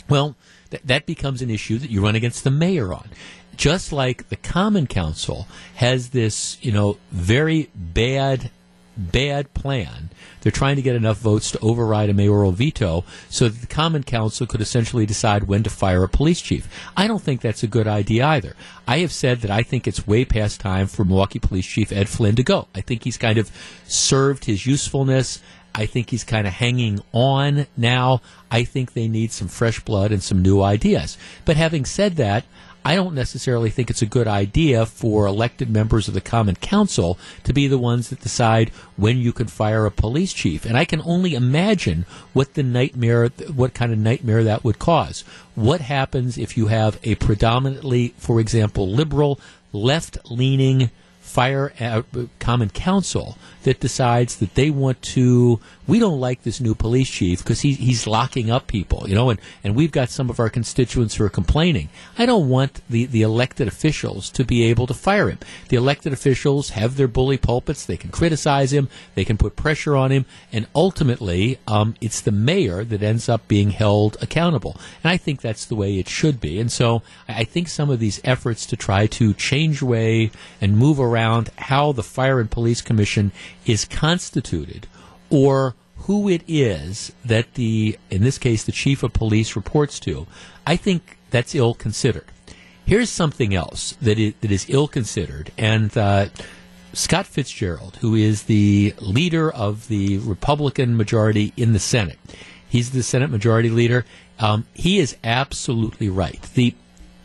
well, th- that becomes an issue that you run against the mayor on just like the Common Council has this, you know, very bad, bad plan. They're trying to get enough votes to override a mayoral veto so that the Common Council could essentially decide when to fire a police chief. I don't think that's a good idea either. I have said that I think it's way past time for Milwaukee Police Chief Ed Flynn to go. I think he's kind of served his usefulness. I think he's kind of hanging on now. I think they need some fresh blood and some new ideas. But having said that, I don't necessarily think it's a good idea for elected members of the Common Council to be the ones that decide when you can fire a police chief. And I can only imagine what the nightmare, what kind of nightmare that would cause. What happens if you have a predominantly, for example, liberal, left leaning fire uh, common council that decides that they want to we don't like this new police chief because he, he's locking up people you know and, and we've got some of our constituents who are complaining. I don't want the, the elected officials to be able to fire him. The elected officials have their bully pulpits. They can criticize him. They can put pressure on him. And ultimately um, it's the mayor that ends up being held accountable. And i think that's the way it should be. And so i think some of these efforts to try to change way and move around around how the Fire and Police Commission is constituted or who it is that the, in this case, the chief of police reports to, I think that's ill considered. Here's something else that is, that is ill considered, and uh, Scott Fitzgerald, who is the leader of the Republican majority in the Senate, he's the Senate Majority Leader. Um, he is absolutely right. The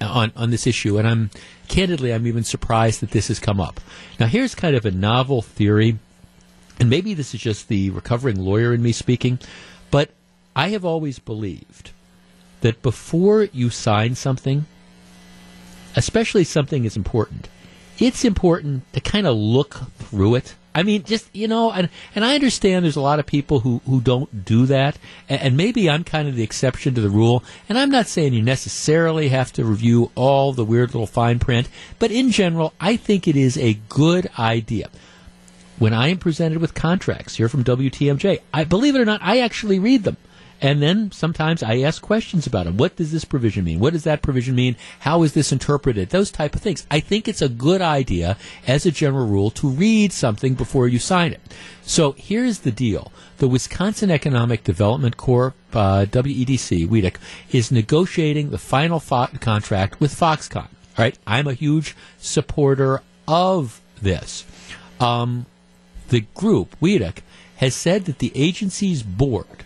on on this issue, and I'm candidly, I'm even surprised that this has come up. Now, here's kind of a novel theory, and maybe this is just the recovering lawyer in me speaking, but I have always believed that before you sign something, especially something as important, it's important to kind of look through it I mean, just you know, and and I understand there's a lot of people who who don't do that, and, and, maybe I'm kind of the exception to the rule. And I'm not saying you necessarily have to review all the weird little fine print, but in general, I think it is a good idea. When I am presented with contracts here from WTMJ, I believe it or not, I actually read them. And then sometimes I ask questions about them. What does this provision mean? What does that provision mean? How is this interpreted? Those type of things. I think it's a good idea as a general rule to read something before you sign it. So here's the deal. The Wisconsin Economic Development Corp, uh, WEDC, WEDC, is negotiating the final fo- contract with Foxconn. All right. I'm a huge supporter of this. Um, the group, WEDC, has said that the agency's board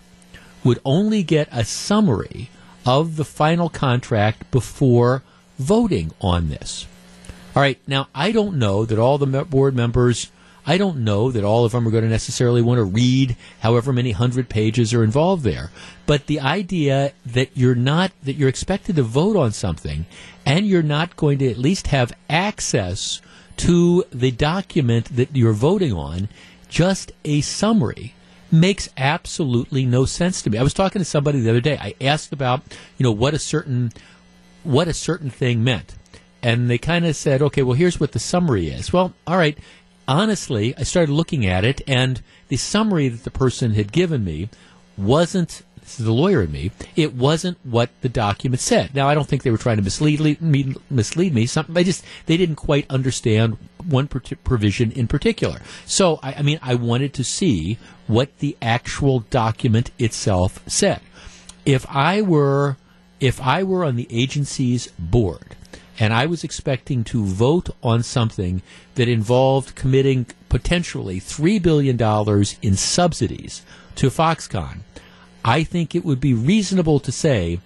would only get a summary of the final contract before voting on this. All right, now I don't know that all the board members, I don't know that all of them are going to necessarily want to read however many hundred pages are involved there. But the idea that you're not, that you're expected to vote on something and you're not going to at least have access to the document that you're voting on, just a summary makes absolutely no sense to me. I was talking to somebody the other day. I asked about, you know, what a certain what a certain thing meant. And they kind of said, "Okay, well here's what the summary is." Well, all right. Honestly, I started looking at it and the summary that the person had given me wasn't this is the lawyer in me. It wasn't what the document said. Now, I don't think they were trying to mislead me. Mislead me. Some, they just they didn't quite understand one provision in particular. So, I, I mean, I wanted to see what the actual document itself said. If I were if I were on the agency's board and I was expecting to vote on something that involved committing potentially $3 billion in subsidies to Foxconn, I think it would be reasonable to say,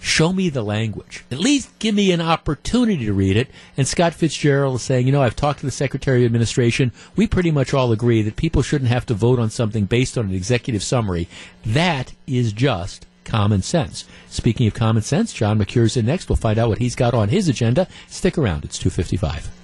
show me the language. At least give me an opportunity to read it. And Scott Fitzgerald is saying, you know, I've talked to the Secretary of Administration. We pretty much all agree that people shouldn't have to vote on something based on an executive summary. That is just common sense. Speaking of common sense, John Mercure's in next. We'll find out what he's got on his agenda. Stick around. It's 255.